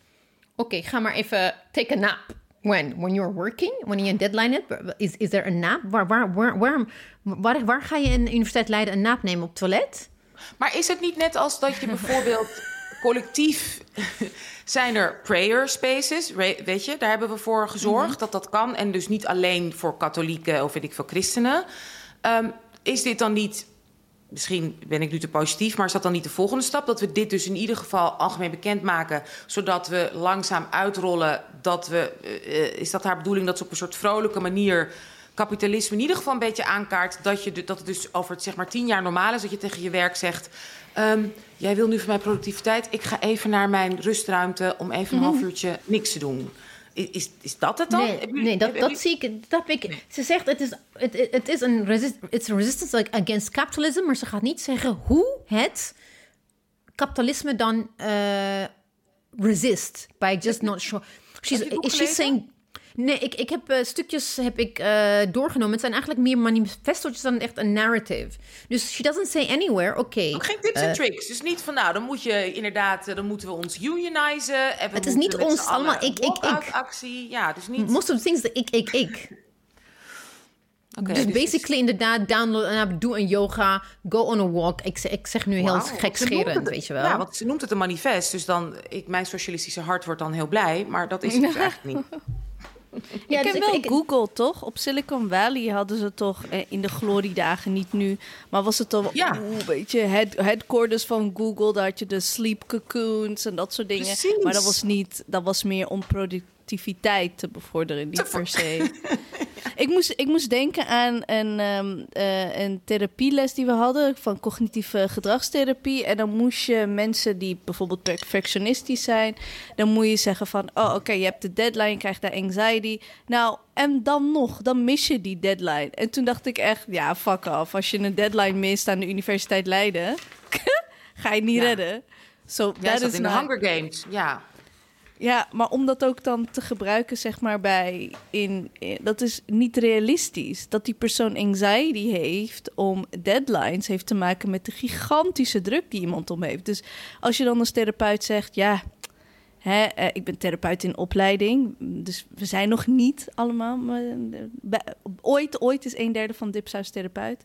oké, ga maar even take a nap. When? When you're working? Wanneer je een deadline hebt? Is, is er een nap? Waar, waar, waar, waar, waar, waar ga je in de Universiteit Leiden een nap nemen? Op toilet? Maar is het niet net als dat je bijvoorbeeld collectief zijn er prayer spaces, weet je, daar hebben we voor gezorgd dat dat kan en dus niet alleen voor katholieken of weet ik veel christenen. Ehm, is dit dan niet, misschien ben ik nu te positief, maar is dat dan niet de volgende stap dat we dit dus in ieder geval algemeen bekendmaken, zodat we langzaam uitrollen dat we, eh, eh, is dat haar bedoeling dat ze op een soort vrolijke manier kapitalisme in ieder geval een beetje aankaart dat, je, dat het dus over het zeg maar tien jaar normaal is dat je tegen je werk zegt. ehm, jij wil nu van mijn productiviteit. Ik ga even naar mijn rustruimte om even een half uurtje niks te doen. Is, is dat het dan? Nee, nee dat, zie ik. Dat heb ik. Ze zegt het is, het, het- is een resist, it's a resistance like against capitalism, maar ze gaat niet zeggen hoe het kapitalisme dan eh, resist by just not sure. She's, is she saying? Nee, ik, ik heb eh, stukjes heb ik, eh, doorgenomen. Het zijn eigenlijk meer manifesto's dan echt een narrative. Dus she doesn't say anywhere, oké. Ook geen tips Eh, en tricks. Dus niet van, nou, dan moet je inderdaad, eh, dan moeten we ons unionizen. En we Het is niet ons allemaal ik, ik, ik. actie. Ja, dus niet. Most of the things that ik, ik, ik. Oké, dus dus- basically inderdaad, download een app, doe een yoga, go on a walk. Ik, zeg- ik zeg nu heel noemt gekscherend, weet je wel. Ja, want ze noemt het een manifest. Dus dan, ik, mijn socialistische hart wordt dan heel blij. Maar dat is het dus eigenlijk niet. Ja, ik dus ken wel Google, toch? Op Silicon Valley hadden ze toch eh, in de gloriedagen, niet nu. Maar was het toch Ja. oeh, weet je, head, headquarters van Google. Daar had je de sleep cocoons en dat soort dingen. Precies. Maar dat was niet, dat was meer om te bevorderen, niet per se. ik, moest, ik moest denken aan een, eh, een therapieles die we hadden van cognitieve gedragstherapie. En dan moest je mensen die bijvoorbeeld perfectionistisch zijn, dan moet je zeggen van, oh oké, je hebt de deadline, je krijgt daar anxiety. Nou, en dan nog, dan mis je die deadline. En toen dacht ik echt, ja, fuck off. Als je een deadline mist aan de Universiteit Leiden, ga je niet Ja. redden. So, Ja, dat is in de Hunger Games. Ja. Ja, maar om dat ook dan te gebruiken, zeg maar, bij in, dat is niet realistisch. Dat die persoon anxiety heeft om deadlines, heeft te maken met de gigantische druk die iemand om heeft. Dus als je dan als therapeut zegt, ja, hè, eh, ik ben therapeut in opleiding, dus we zijn nog niet allemaal, maar, eh, ooit, ooit is een derde van Dipsaus therapeut.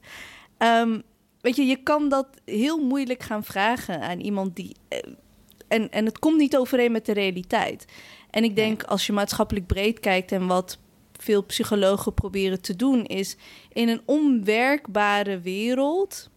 Ehm, weet je, je kan dat heel moeilijk gaan vragen aan iemand die eh, en, en het komt niet overeen met de realiteit. En ik denk, als je maatschappelijk breed kijkt en wat veel psychologen proberen te doen, is in een onwerkbare wereld.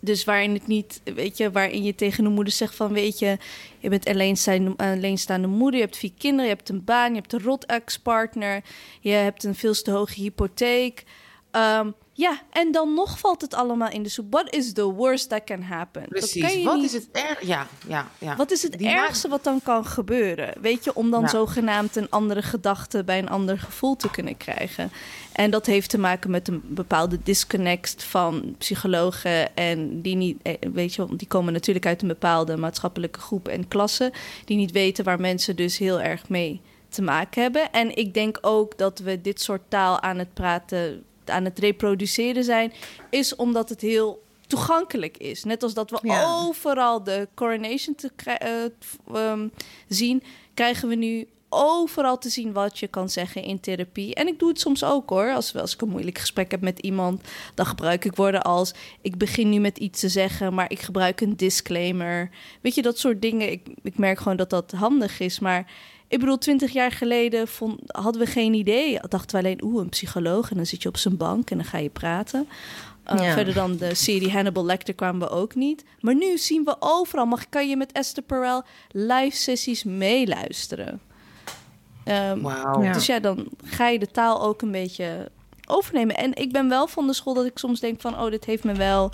Dus waarin het niet, weet je, waarin je tegen de moeder zegt van, weet je, je bent alleenstaande, alleenstaande moeder, je hebt vier kinderen, je hebt een baan, je hebt een rot ex-partner, je hebt een veel te hoge hypotheek. Ehm, ja, en dan nog valt het allemaal in de soep. What is the worst that can happen? Dat kan Precies. je Wat niet- is het erg? Ja, ja, ja. wat is het Die ergste wat dan kan gebeuren? Weet je, om dan Ja. zogenaamd een andere gedachte bij een ander gevoel te kunnen krijgen. En dat heeft te maken met een bepaalde disconnect van psychologen. En die niet, eh, weet je, want die komen natuurlijk uit een bepaalde maatschappelijke groep en klasse. Die niet weten waar mensen dus heel erg mee te maken hebben. En ik denk ook dat we dit soort taal aan het praten, aan het reproduceren zijn, is omdat het heel toegankelijk is. Net als dat we Ja. overal de coronation te ehm, zien, krijgen we nu overal te zien wat je kan zeggen in therapie. En ik doe het soms ook hoor. Als, als ik een moeilijk gesprek heb met iemand, dan gebruik ik woorden als: Ik begin nu met iets te zeggen, maar ik gebruik een disclaimer. Weet je, dat soort dingen. Ik, ik merk gewoon dat dat handig is. Maar ik bedoel, twintig jaar geleden vond, hadden we geen idee. Dachten we alleen, oeh, een psycholoog. En dan zit je op zijn bank en dan ga je praten. Uh, Ja. Verder dan de serie Hannibal Lecter kwamen we ook niet. Maar nu zien we overal. Mag, kan je met Esther Perel live sessies meeluisteren. Ehm, Wauw. Ja. Dus ja, dan ga je de taal ook een beetje overnemen. En ik ben wel van de school dat ik soms denk van... oh, dit heeft me wel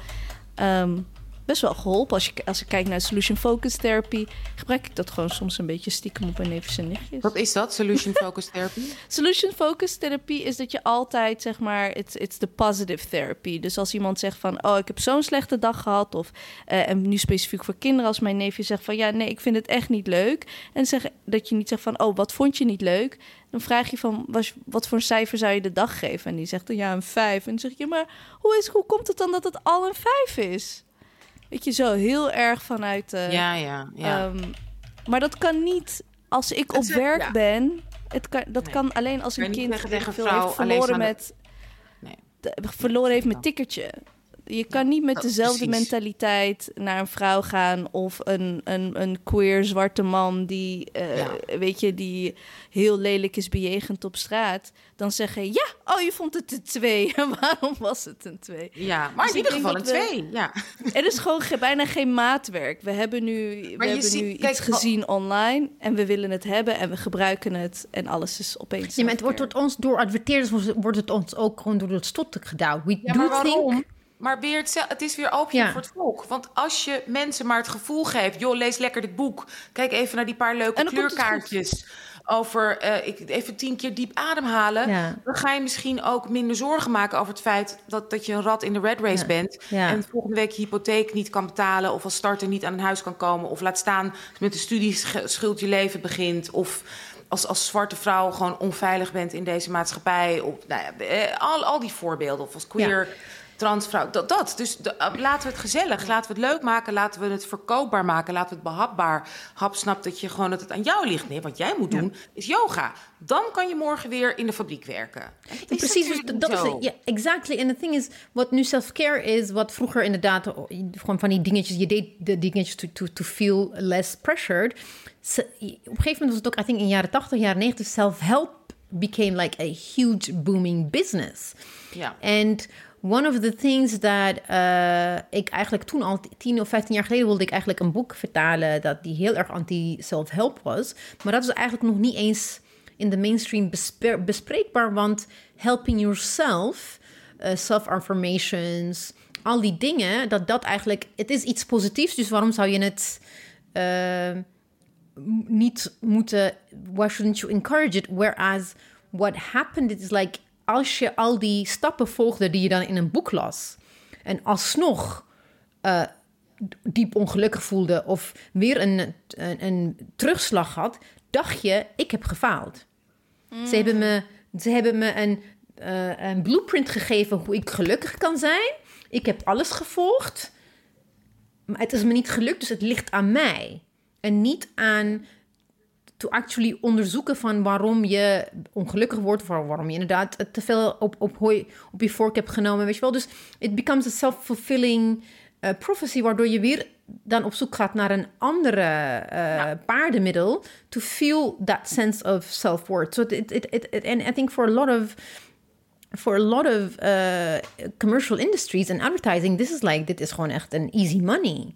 ehm, best wel geholpen. Als, je, als ik kijk naar solution focus therapy... gebruik ik dat gewoon soms een beetje stiekem op mijn neefjes en nichtjes. Wat is dat? Solution Focused Therapy? Solution focus therapie is dat je altijd zeg maar it's it's the positive therapy. Dus als iemand zegt van oh ik heb zo'n slechte dag gehad of eh, en nu specifiek voor kinderen als mijn neefje zegt van ja nee ik vind het echt niet leuk en zeg dat je niet zegt van oh wat vond je niet leuk dan vraag je van was, wat voor een cijfer zou je de dag geven en die zegt dan ja een vijf en dan zeg je maar hoe is hoe komt het dan dat het al een vijf is? Weet je zo heel erg vanuit eh, Ja, ja, ja. Ehm, maar dat kan niet als ik op werk ja. ben. Het kan, dat Nee. kan alleen als een kind veel, vrouw, heeft verloren met Nee. de- verloren heeft met tikkertje. Je kan niet met dat- dezelfde mentaliteit naar een vrouw gaan of een, een, een queer zwarte man die, eh, Ja. weet je, die heel lelijk is bejegend op straat. Dan zeggen, ja, oh, je vond het een twee. Waarom was het een twee? ja, maar Dus in ieder geval een we- twee. Ja. Er is gewoon ge- bijna geen maatwerk. We hebben nu, we Maar je hebben ziet- nu kijk, iets gezien online en we willen het hebben en we gebruiken het en alles is opeens. Ja, maar het wordt ons door adverteerders wordt- het ons ook gewoon door het stot gedouwd. We Ja, do maar waarom? think Maar weer het, het is weer Ja. voor het volk. Want als je mensen maar het gevoel geeft... joh, lees lekker dit boek. Kijk even naar die paar leuke kleurkaartjes... over eh, ik, even tien keer diep ademhalen... Ja. dan ga je misschien ook minder zorgen maken over het feit... dat, dat je een rat in de red race Ja. bent... Ja. en volgende week je hypotheek niet kan betalen... of als starter niet aan een huis kan komen... of laat staan met de studieschuld je leven begint... of als, als zwarte vrouw gewoon onveilig bent in deze maatschappij... Of, nou ja, eh, al, al die voorbeelden, of als queer transvrouw. Dat, dat. Dus de- uh, laten we het gezellig, laten we het leuk maken, laten we het verkoopbaar maken, laten we het behapbaar. Hap snapt dat je gewoon dat het aan jou ligt. Nee, wat jij moet doen is yoga. Dan kan je morgen weer in de fabriek werken. Precies, dus dat is het. Ja, exactly. En the thing is, wat nu self-care is, wat vroeger inderdaad oh, gewoon van die dingetjes, je deed de dingetjes to, to, to feel less pressured. Op een gegeven moment was het ook, I think in jaren 80, jaren 90, self-help became like a huge booming business. Ja. And one of the things that eh, ik eigenlijk toen al 10 of 15 jaar geleden wilde ik eigenlijk een boek vertalen dat die heel erg anti-self-help was. Maar dat is eigenlijk nog niet eens in de mainstream bespreekbaar, want helping yourself, eh, self-affirmations, al die dingen, dat dat eigenlijk, het is iets positiefs, dus waarom zou je het eh, niet moeten, why shouldn't you encourage it? Whereas what happened is like, als je al die stappen volgde die je dan in een boek las, en alsnog eh, diep ongelukkig voelde of weer een, een, een terugslag had, dacht je, ik heb gefaald. Ze hebben me, ze hebben me een, eh, een blueprint gegeven hoe ik gelukkig kan zijn. Ik heb alles gevolgd. Maar het is me niet gelukt, dus het ligt aan mij. En niet aan to actually onderzoeken van waarom je ongelukkig wordt... of waarom je inderdaad te veel op, op, hooi, op je vork hebt genomen, weet je wel. Dus it becomes a self-fulfilling eh, prophecy... waardoor je weer dan op zoek gaat naar een andere eh, paardenmiddel... to feel that sense of self-worth. So it, it, it, it, and I think for a lot of for a lot of uh, commercial industries and advertising, this is like, dit is gewoon echt een easy money.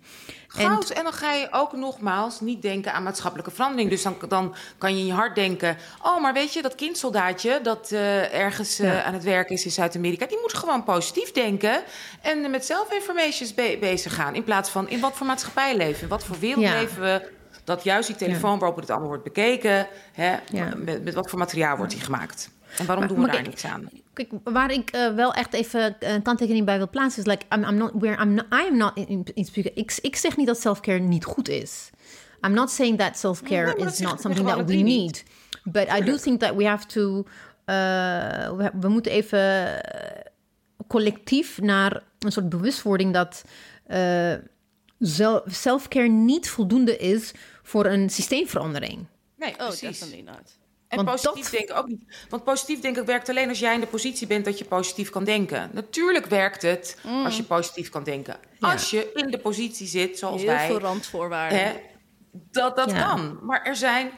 Goud. En dan ga je ook nogmaals niet denken aan maatschappelijke verandering. Dus dan, dan kan je in je hart denken... oh, maar weet je, dat kindsoldaatje dat eh, ergens eh, Ja. aan het werk is in Zuid-Amerika... die moet gewoon positief denken en met self-informations be- bezig gaan... in plaats van in wat voor maatschappij leven we, in wat voor wereld Ja. leven we... dat juist die telefoon waarop het allemaal wordt bekeken... Hè, Ja. met, met wat voor materiaal wordt die gemaakt. En waarom Maar- doen we maar daar kijk, niks aan? Kijk, waar ik eh, wel echt even een kanttekening bij wil plaatsen is like I'm, I'm not where I'm not, I am not in, in, in speaker. Ik, ik zeg niet dat self-care niet goed is. I'm not saying that self-care Nee, is not ik something that we need. But I do think that we have to uh, we, we moeten even eh, collectief naar een soort bewustwording dat eh, zel- self-care niet voldoende is voor een systeemverandering. Nee, Oh, precies. definitely not. En Want positief dat- denken ook niet. Want positief denken werkt alleen als jij in de positie bent dat je positief kan denken. Natuurlijk werkt het als je positief kan denken. Ja. Als je in de positie zit, zoals Heel wij, veel randvoorwaarden. hè, dat dat Ja. kan. Maar er zijn...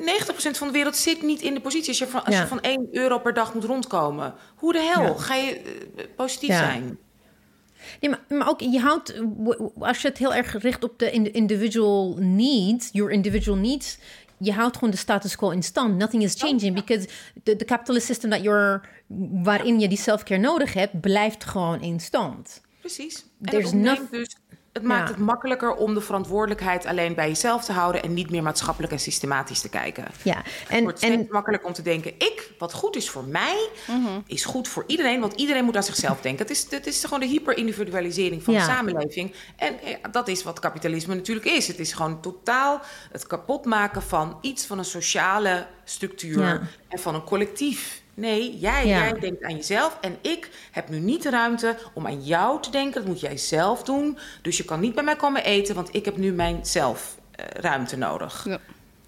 90% van de wereld zit niet in de positie. Als je van, als Ja. je van 1 euro per dag moet rondkomen. Hoe de hel ga je eh, positief Ja. zijn? Nee, maar, maar ook je houdt, als je het heel erg richt op de in- individual needs, your individual needs, je houdt gewoon de status quo in stand. Nothing is changing because the, the capitalist system that you're, waarin je die self-care nodig hebt, blijft gewoon in stand. Precies. En There's ontneemt dus, het maakt Ja. het makkelijker om de verantwoordelijkheid alleen bij jezelf te houden... en niet meer maatschappelijk en systematisch te kijken. Ja, Het en, wordt steeds en makkelijk om te denken... ik, wat goed is voor mij, Mhm. is goed voor iedereen. Want iedereen moet aan zichzelf denken. Het is, het is gewoon de hyperindividualisering van Ja. de samenleving. En ja, dat is wat kapitalisme natuurlijk is. Het is gewoon totaal het kapotmaken van iets van een sociale structuur... En van een collectief. Nee, jij, Ja. jij denkt aan jezelf en ik heb nu niet de ruimte om aan jou te denken. Dat moet jij zelf doen. Dus je kan niet bij mij komen eten, want ik heb nu mijn zelfruimte nodig. Ja.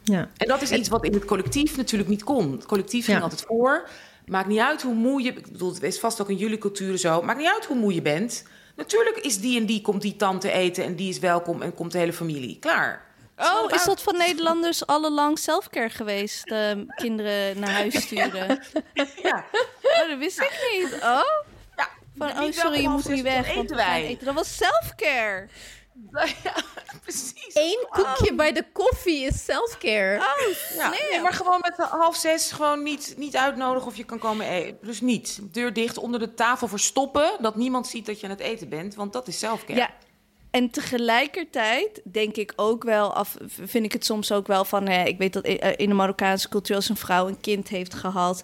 ja. En dat is iets wat in het collectief natuurlijk niet kon. Het collectief ging Ja. altijd voor. Maakt niet uit hoe moe je... Ik bedoel, het is vast ook in jullie culturen zo. Maakt niet uit hoe moe je bent. Natuurlijk is die en die, komt die tante eten... en die is welkom en komt de hele familie. Klaar. Oh, is dat van Nederlanders alle lang selfcare geweest? eh, kinderen naar huis sturen. Ja. Oh, dat wist ik niet. Oh? ja. Van, oh, sorry, je moet niet weg. Want wij. eten. Dat was selfcare. Ja, precies. Eén koekje bij de koffie is self-care. Oh, Ja, nee, maar gewoon met half zes gewoon niet, niet uitnodigen of je kan komen eten. Dus niet. Deur dicht, onder de tafel verstoppen. Dat niemand ziet dat je aan het eten bent. Want dat is zelfcare. Ja. En tegelijkertijd denk ik ook wel af, vind ik het soms ook wel van, hè, ik weet dat eh, in de Marokkaanse cultuur als een vrouw een kind heeft gehad,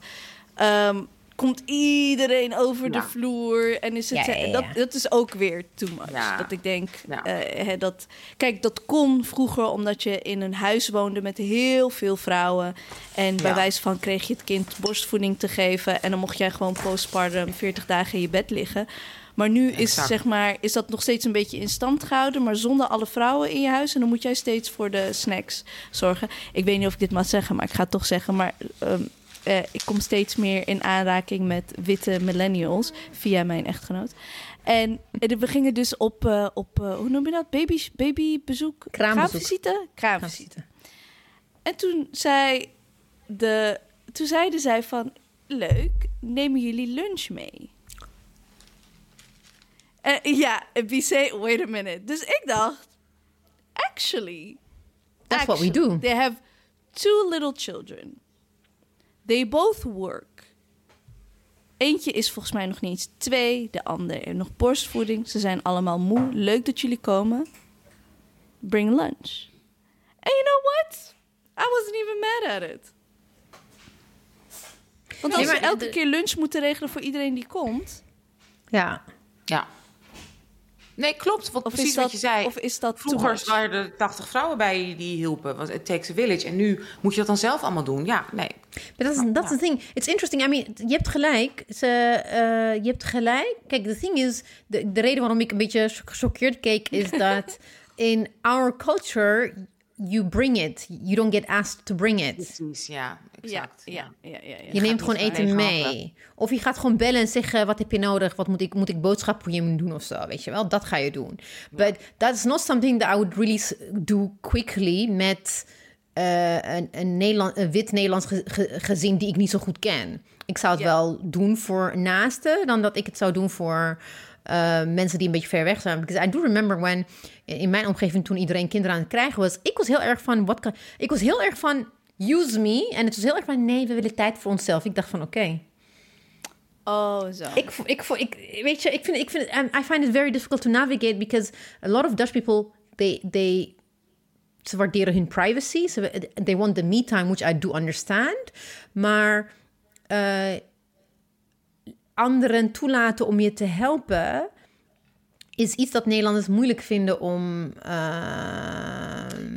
ehm, komt iedereen over de vloer en is het Ja, ja, ja. Dat, dat is ook weer too much. Dat ik denk, eh, hè, dat kijk, dat kon vroeger omdat je in een huis woonde met heel veel vrouwen en bij wijze van kreeg je het kind borstvoeding te geven en dan mocht jij gewoon postpartum 40 dagen in je bed liggen. Maar nu is, zeg maar, is dat nog steeds een beetje in stand gehouden, maar zonder alle vrouwen in je huis. En dan moet jij steeds voor de snacks zorgen. Ik weet niet of ik dit mag zeggen, maar ik ga het toch zeggen. Maar ehm, eh, ik kom steeds meer in aanraking met witte millennials via mijn echtgenoot. En eh, we gingen dus op, eh, op hoe noem je dat? Baby, babybezoek? Kraamvisite? Kraamvisite. En toen, zei de, toen zeiden zij van, leuk, nemen jullie lunch mee? Eh, ja, en wie zei, wait a minute. Dus ik dacht, actually... That's what we do. They have two little children. They both work. Eentje is volgens mij nog niet eens twee. De ander heeft nog borstvoeding. Ze zijn allemaal moe. Leuk dat jullie komen. Bring lunch. And you know what? I wasn't even mad at it. Want als we maar elke keer lunch moeten regelen voor iedereen die komt... Ja. Ja. Nee, klopt. Wat, Of precies is dat, wat je zei. Of is dat Vroeger waren er 80 vrouwen bij die hielpen. Want it takes a village. En nu moet je dat dan zelf allemaal doen. Ja, nee. Maar dat is that's the thing. It's interesting. I mean, je hebt gelijk. Ze, eh, je hebt gelijk. Kijk, the thing is, de, de reden waarom ik een beetje gechoqueerd keek is dat in our culture you bring it. You don't get asked to bring it. Precies, ja. Ja, Exact. ja, ja, ja, ja. Je neemt gewoon eten mee. Of je gaat gewoon bellen en zeggen: wat heb je nodig? Wat moet ik, moet ik boodschappen voor je moet doen of zo? Weet je wel, dat ga je doen. But that's not something that I would really do quickly met eh, een, een, Nederland, een wit Nederlands ge- ge- gezin die ik niet zo goed ken. Ik zou het wel doen voor naasten dan dat ik het zou doen voor eh, mensen die een beetje ver weg zijn. Because I do remember when in mijn omgeving toen iedereen kinderen aan het krijgen was, ik was heel erg van wat kan, ik was heel erg van use me en het was heel erg van nee, we willen tijd voor onszelf. Ik dacht van oké. Oh, zo. Ik, ik, ik, weet je, ik vind, ik vind, I find it very difficult to navigate because a lot of Dutch people, they, they, ze waarderen hun privacy. Ze, they want the me time, which I do understand. Maar eh, anderen toelaten om je te helpen is iets dat Nederlanders moeilijk vinden om eh,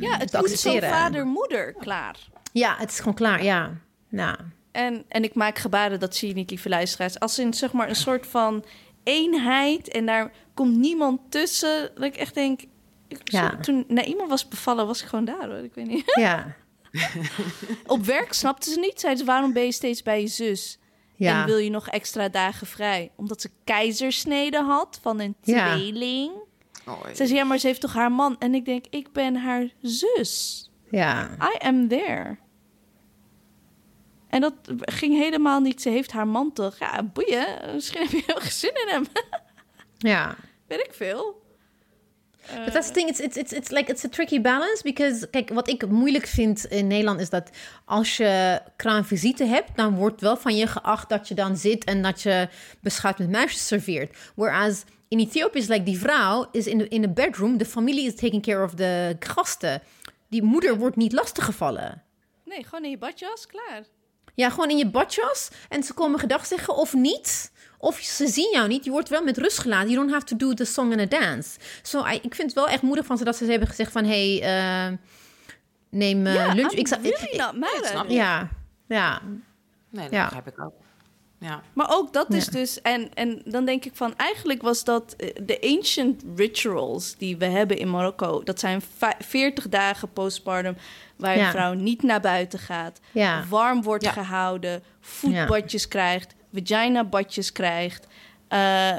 ja, het te accepteren. vader-moeder klaar. Ja, het is gewoon klaar, ja. Nou, En, en ik maak gebaren, dat zie je niet, lieve luisteraars. Als in zeg maar een soort van eenheid en daar komt niemand tussen. Dat ik echt denk. Ik, Ja. zo- toen nou, iemand was bevallen, was ik gewoon daar hoor. Ik weet niet. ja. Op werk snapte ze niet. Zei ze, waarom ben je steeds bij je zus? Ja. En wil je nog extra dagen vrij? Omdat ze keizersnede had van een Ja. tweeling. Oh, Ze zei, ja, maar ze heeft toch haar man? En ik denk, ik ben haar zus. Ja. I am there. En dat ging helemaal niet. Ze heeft haar man toch? Ja, boeien. Misschien heb je heel geen zin in hem. Ja. Weet ik veel. But that's the thing, it's, it's, it's, it's like it's a tricky balance. Because, kijk, wat ik moeilijk vind in Nederland is dat als je kraamvisite hebt, dan wordt wel van je geacht dat je dan zit en dat je beschuit met muisjes serveert. Whereas in Ethiopië is like die vrouw is in de in de bedroom, de familie is taking care of de gasten. Die moeder wordt niet lastiggevallen. Nee, gewoon in je badjas, klaar. Ja, gewoon in je badjas. En ze komen gedag zeggen of niet. Of ze zien jou niet. Je wordt wel met rust gelaten. You don't have to do the song and a dance. So, I, ik vind het wel echt moedig van ze dat ze hebben gezegd van... Hey, eh, neem eh, Ja, lunch. I'm Ik zou- really ik- snap ik. ja, ja. Nee, dat Ja. begrijp ik ook. Ja. Maar ook dat is Ja. dus... En, en dan denk ik van... Eigenlijk was dat eh, de ancient rituals die we hebben in Marokko. Dat zijn va- 40 dagen postpartum... waar Ja. een vrouw niet naar buiten gaat. Ja. Warm wordt Ja. gehouden. Voetbadjes krijgt. Vagina-badjes krijgt. Eh, eh,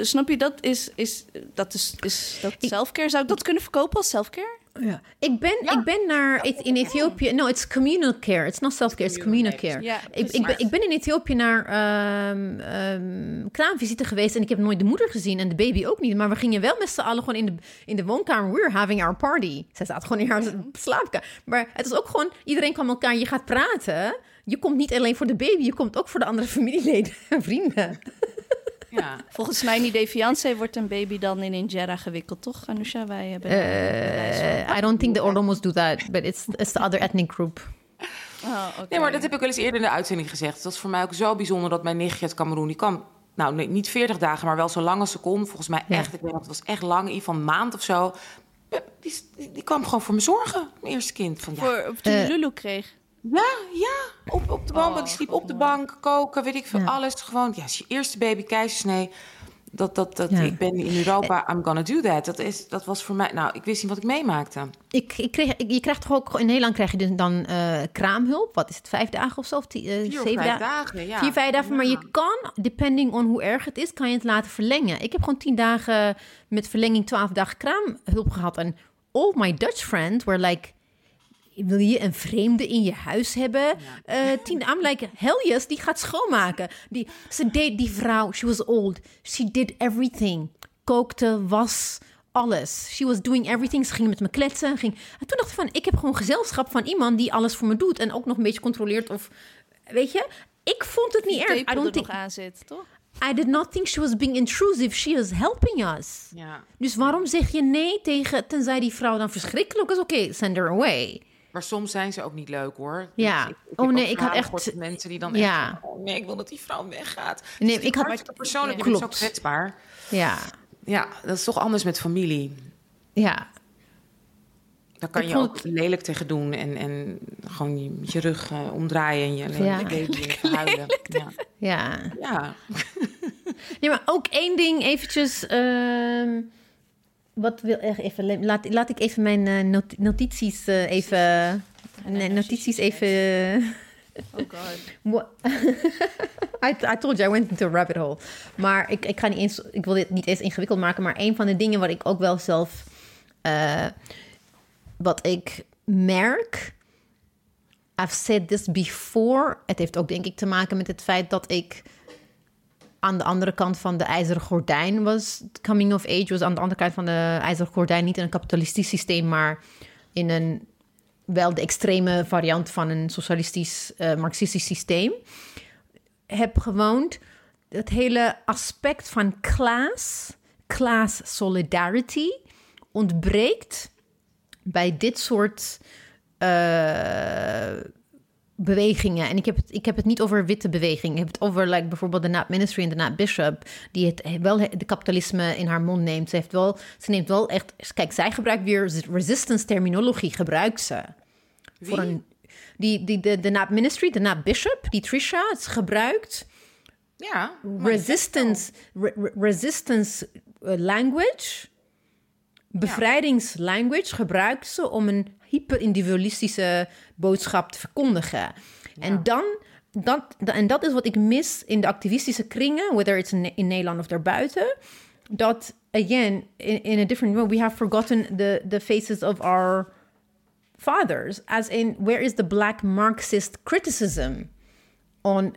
snap je? Dat is, is, dat is, is dat Ik- selfcare. Zou ik dat kunnen verkopen als selfcare? Ja. Ik, ben, ik ben naar in Ethiopië. No, it's communal care. It's not self-care, it's communal care. Ja, ik, ik, ben, ik ben in Ethiopië naar ehm ehm kraamvisite geweest en ik heb nooit de moeder gezien en de baby ook niet. Maar we gingen wel met z'n allen gewoon in de, in de woonkamer. We're having our party. Zij staat gewoon in haar slaapkamer. Maar het is ook gewoon, iedereen kwam elkaar, je gaat praten. Je komt niet alleen voor de baby, je komt ook voor de andere familieleden en vrienden. ja. Volgens mij in die Fiancé wordt een baby dan in injera gewikkeld, toch? Anusha, wij hebben... van. Uh, I don't think the Oromos do that, but it's, it's the other ethnic group. Oh, oké. Nee, maar dat heb ik wel eens eerder in de uitzending gezegd. Dat is voor mij ook zo bijzonder dat mijn nichtje uit Cameroen... die kwam, nou nee, niet 40 dagen, maar wel zo lang als ze kon. Volgens mij Ja. echt, ik weet nog, het was echt lang, in ieder geval een maand of zo. Die, die, die kwam gewoon voor me zorgen, mijn eerste kind. Van, ja, Voor, toen je Eh. Lulu kreeg. Ja, ja, op, op de bank, die sliep op de bank, koken, weet ik veel, Ja. alles. Gewoon, ja, is je eerste baby, keizersnee. Dat, dat, dat, Ja. Ik ben in Europa, I'm gonna do that. Dat, is, dat was voor mij, nou, ik wist niet wat ik meemaakte. Ik, ik kreeg, ik- je krijgt toch ook in Nederland krijg je dus dan eh, kraamhulp. Wat is het, vijf dagen of zo? Of die, eh, Vier zeven vijf dagen? dagen, ja. Vier, vijf dagen. Maar je kan, depending on hoe erg het is, kan je het laten verlengen. Ik heb gewoon tien dagen met verlenging twaalf dagen kraamhulp gehad. En all my Dutch friends were like... Wil je een vreemde in je huis hebben? Eh tien, I'm like, hell yes, die gaat schoonmaken. Die, ze deed die vrouw, she was old. She did everything. Kookte, was, alles. She was doing everything. Ze ging met me kletsen. Ging... En toen dacht ik van, ik heb gewoon gezelschap van iemand die alles voor me doet. En ook nog een beetje controleert of... Weet je, ik vond het niet erg. I don't er think... nog aan zit, toch? I did not think she was being intrusive. She was helping us. Ja. Dus waarom zeg je nee tegen... Tenzij die vrouw dan verschrikkelijk is. Oké, send her away. Maar soms zijn ze ook niet leuk hoor. Ja. Dus ik, ik Oh, nee, ook ik had echt- mensen die dan Ja. echt... Oh nee, ik wil dat die vrouw weggaat. Nee, Dus die ik had- persoonlijk, Ja. zo Klopt. kwetsbaar. Ja, Ja, dat is toch anders met familie. ja. Daar kan Ik je vond ook lelijk tegen doen en, en gewoon je, rug eh, omdraaien en je Ja. baby huilen. Ja. Ja. ja. Nee, maar ook één ding eventjes. ehm, wat wil echt even. Laat, laat ik even mijn eh, not- notities eh, even. Nee, notities even. Oh god. I, I told you I went into a rabbit hole. Maar ik, ik ga niet eens. Ik wil dit niet eens ingewikkeld maken. Maar een van de dingen wat ik ook wel zelf. eh, wat ik merk. I've said this before. Het heeft ook denk ik te maken met het feit dat ik aan de andere kant van de ijzeren gordijn was. Coming of age was aan de andere kant van de ijzeren gordijn. Niet in een kapitalistisch systeem, maar in een wel de extreme variant van een socialistisch, eh, marxistisch systeem. Heb gewoond. Het hele aspect van class, class solidarity, ontbreekt bij dit soort eh, bewegingen. En ik heb, het, ik heb het niet over witte bewegingen. Ik heb het over like, bijvoorbeeld de Naap Ministry en de Naap Bishop... die het wel de kapitalisme in haar mond neemt. Ze, heeft wel, ze neemt wel echt... Kijk, zij gebruikt weer resistance terminologie, gebruikt ze. Voor een, die, die, de, de Naap Ministry, de Naap Bishop, die Trisha, het gebruikt Ja. resistance, re- re- resistance uh, language bevrijdingslanguage gebruikt ze om een hyperindividualistische boodschap te verkondigen. En dan, dat, en dat is wat ik mis in de activistische kringen, whether it's in, in Nederland of daarbuiten. Dat, again, in, in a different way, we have forgotten the, the faces of our fathers. As in, where is the black Marxist criticism on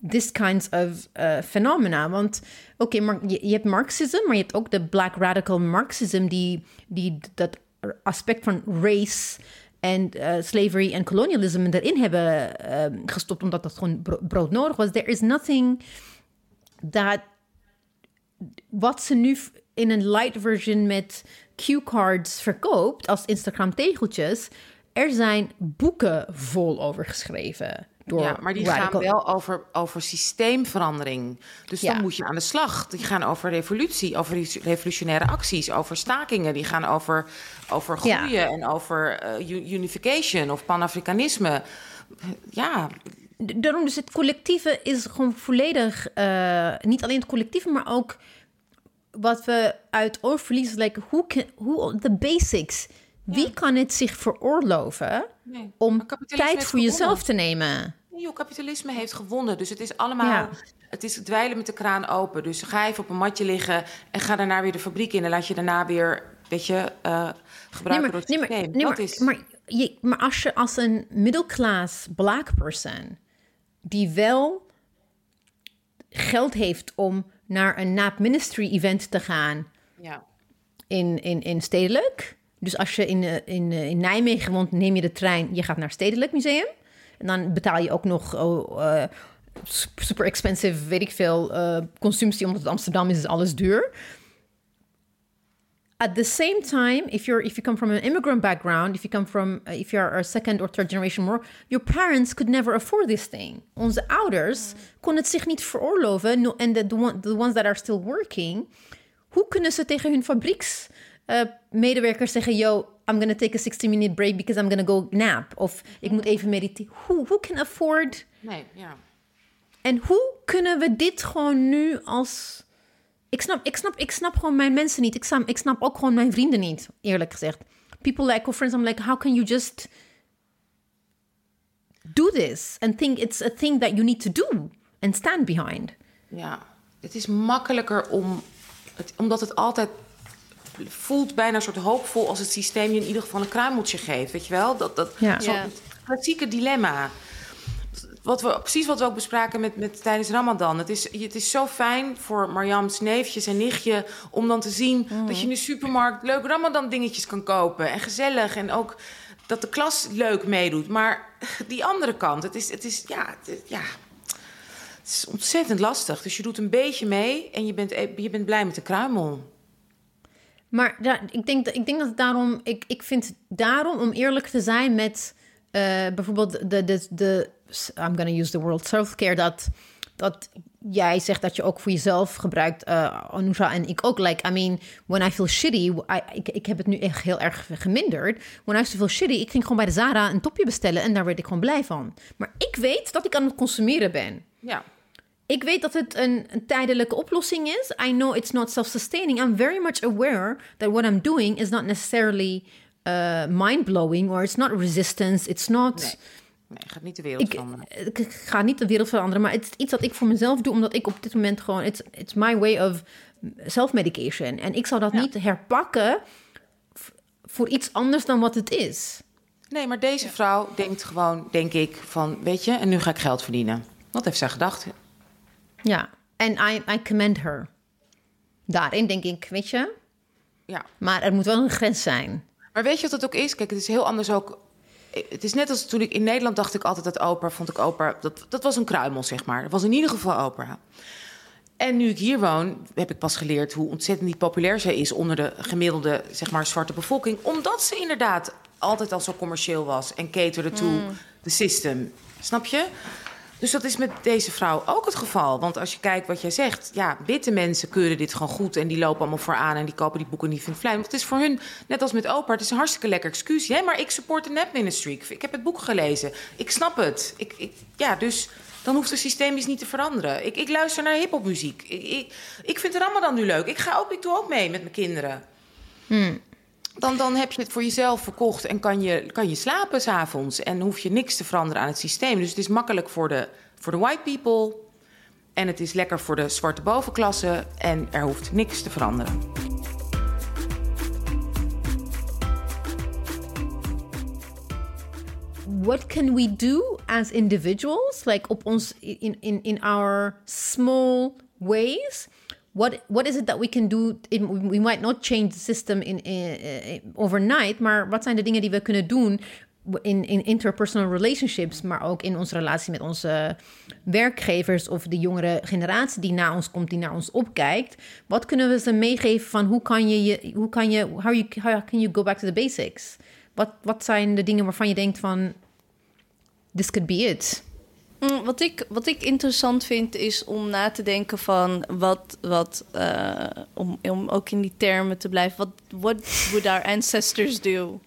this kinds of uh, phenomena. Want oké, maar je, hebt Marxisme, maar je hebt ook de black radical Marxism, die, die dat aspect van race en uh, slavery en colonialism erin hebben uh, gestopt, omdat dat gewoon brood nodig was. There is nothing that wat ze nu in een light version met cue cards verkoopt als Instagram tegeltjes. Er zijn boeken vol over geschreven ja, maar die gaan wel over, over systeemverandering. Dus dan moet je aan de slag. Die gaan over revolutie, over revolutionaire acties, over stakingen. Die gaan over, over groeien en over uh, unification of panafricanisme. Ja. Daarom dus het collectieve is gewoon volledig... Uh, niet alleen het collectieve, maar ook wat we uit oor verliezen. Like, hoe, hoe de basics... Wie kan het zich veroorloven nee, om tijd voor jezelf te nemen? Nieuw kapitalisme heeft gewonnen. Dus het is allemaal. Het is dweilen met de kraan open. Dus ga even op een matje liggen en ga daarna weer de fabriek in. En laat je daarna weer, weet je, uh, gebruiken nee, maar, nee, maar, is... maar, je, maar als je als een middelklas black person... die wel geld heeft om naar een NAP Ministry event te gaan... Ja. In, in, in stedelijk... Dus als je in, eh, in, eh, in Nijmegen woont, neem je de trein, je gaat naar Stedelijk Museum. En dan betaal je ook nog uh, super expensive, weet ik veel, uh, consumptie, omdat het Amsterdam is, is alles duur. At the same time, if you're if you come from an immigrant background, if you come from uh, if you're a second or third generation more, your parents could never afford this thing. Onze ouders konden het zich niet veroorloven. No, and the, the, one, the ones that are still working, hoe kunnen ze tegen hun fabrieks uh, medewerkers zeggen: Yo, I'm gonna take a 60 minute break because I'm gonna go nap. Of ik moet even mediteren. Who, who can afford? Nee, ja. En hoe kunnen we dit gewoon nu als. Ik snap, ik snap, ik snap gewoon mijn mensen niet. Ik snap, ik snap ook gewoon mijn vrienden niet, eerlijk gezegd. People like or friends, I'm like, how can you just do this and think it's a thing that you need to do and stand behind? Ja, het is makkelijker om, het, omdat het altijd voelt bijna een soort hoopvol als het systeem je in ieder geval een kruimeltje geeft. Weet je wel? Dat, dat ja. zo'n klassieke dilemma. Wat we, precies wat we ook bespraken met, met, tijdens Ramadan. Het is, het is zo fijn voor Mariam's neefjes en nichtje... om dan te zien mm. dat je in de supermarkt leuk Ramadan dingetjes kan kopen. En gezellig. En ook dat de klas leuk meedoet. Maar die andere kant, het is, het is, ja, het, ja, het is ontzettend lastig. Dus je doet een beetje mee en je bent, je bent blij met de kruimel. Maar ik, denk, ik denk dat daarom, ik, ik vind daarom om eerlijk te zijn met uh, bijvoorbeeld de, de, de, I'm gonna use the word self-care, dat, dat jij zegt dat je ook voor jezelf gebruikt, uh, Anusha en ik ook. Like, I mean, when I feel shitty, ik, ik heb het nu echt heel erg geminderd. When I feel shitty, ik ging gewoon bij de Zara een topje bestellen en daar werd ik gewoon blij van. Maar ik weet dat ik aan het consumeren ben. Ja. Ik weet dat het een, een, tijdelijke oplossing is. I know it's not self-sustaining. I'm very much aware that what I'm doing is not necessarily uh, mind-blowing or it's not resistance. It's not. Nee. Nee, gaat niet de wereld ik, veranderen. Ik ga niet de wereld veranderen, maar het is iets dat ik voor mezelf doe, omdat ik op dit moment gewoon, it's, it's my way of self-medication. En ik zou dat niet herpakken voor iets anders dan wat het is. Nee, maar deze vrouw denkt gewoon, denk ik, van, weet je, en nu ga ik geld verdienen. Wat heeft zij gedacht? Ja, en I, I commend her. Daarin denk ik, weet je. Ja. Maar er moet wel een grens zijn. Maar weet je wat het ook is? Kijk, het is heel anders ook. Het is net als toen ik in Nederland dacht ik altijd dat opera, vond ik opera, dat, dat was een kruimel, zeg maar. Dat was in ieder geval opera. En nu ik hier woon, heb ik pas geleerd hoe ontzettend niet populair zij is onder de gemiddelde, zeg maar, zwarte bevolking. Omdat ze inderdaad altijd al zo commercieel was en caterde to mm. the system. Snap je? Dus dat is met deze vrouw ook het geval. Want als je kijkt wat jij zegt, ja, witte mensen keuren dit gewoon goed en die lopen allemaal vooraan en die kopen die boeken vinden het fijn. Want het is voor hun, net als met opa, het is een hartstikke lekker excuus. Ja, maar ik support de net ministry. Ik, heb het boek gelezen. Ik snap het. Ik, ik, ja, dus dan hoeft het systemisch niet te veranderen. Ik, ik luister naar hiphopmuziek. Ik, ik, ik vind Ramadan nu leuk. Ik, ga ook, ik doe ook mee met mijn kinderen. Hmm. Dan, dan heb je het voor jezelf verkocht en kan je, kan je slapen s'avonds. En hoef je niks te veranderen aan het systeem. Dus het is makkelijk voor de, voor de white people. En het is lekker voor de zwarte bovenklasse. En er hoeft niks te veranderen. what can we do as individuals like op ons in in in our small ways what what is it that we can do in, we might not change the system in, overnight maar wat zijn de dingen die we kunnen doen in, in interpersonal relationships, maar ook in onze relatie met onze werkgevers of de jongere generatie die na ons komt, die naar ons opkijkt. Wat kunnen we ze meegeven van hoe kan je, je hoe kan je, how, you, how can you go back to the basics? Wat, wat zijn de dingen waarvan je denkt van, this could be it? Mm, wat ik, wat ik interessant vind is om na te denken van wat, wat uh, om, om ook in die termen te blijven, wat what would our ancestors do?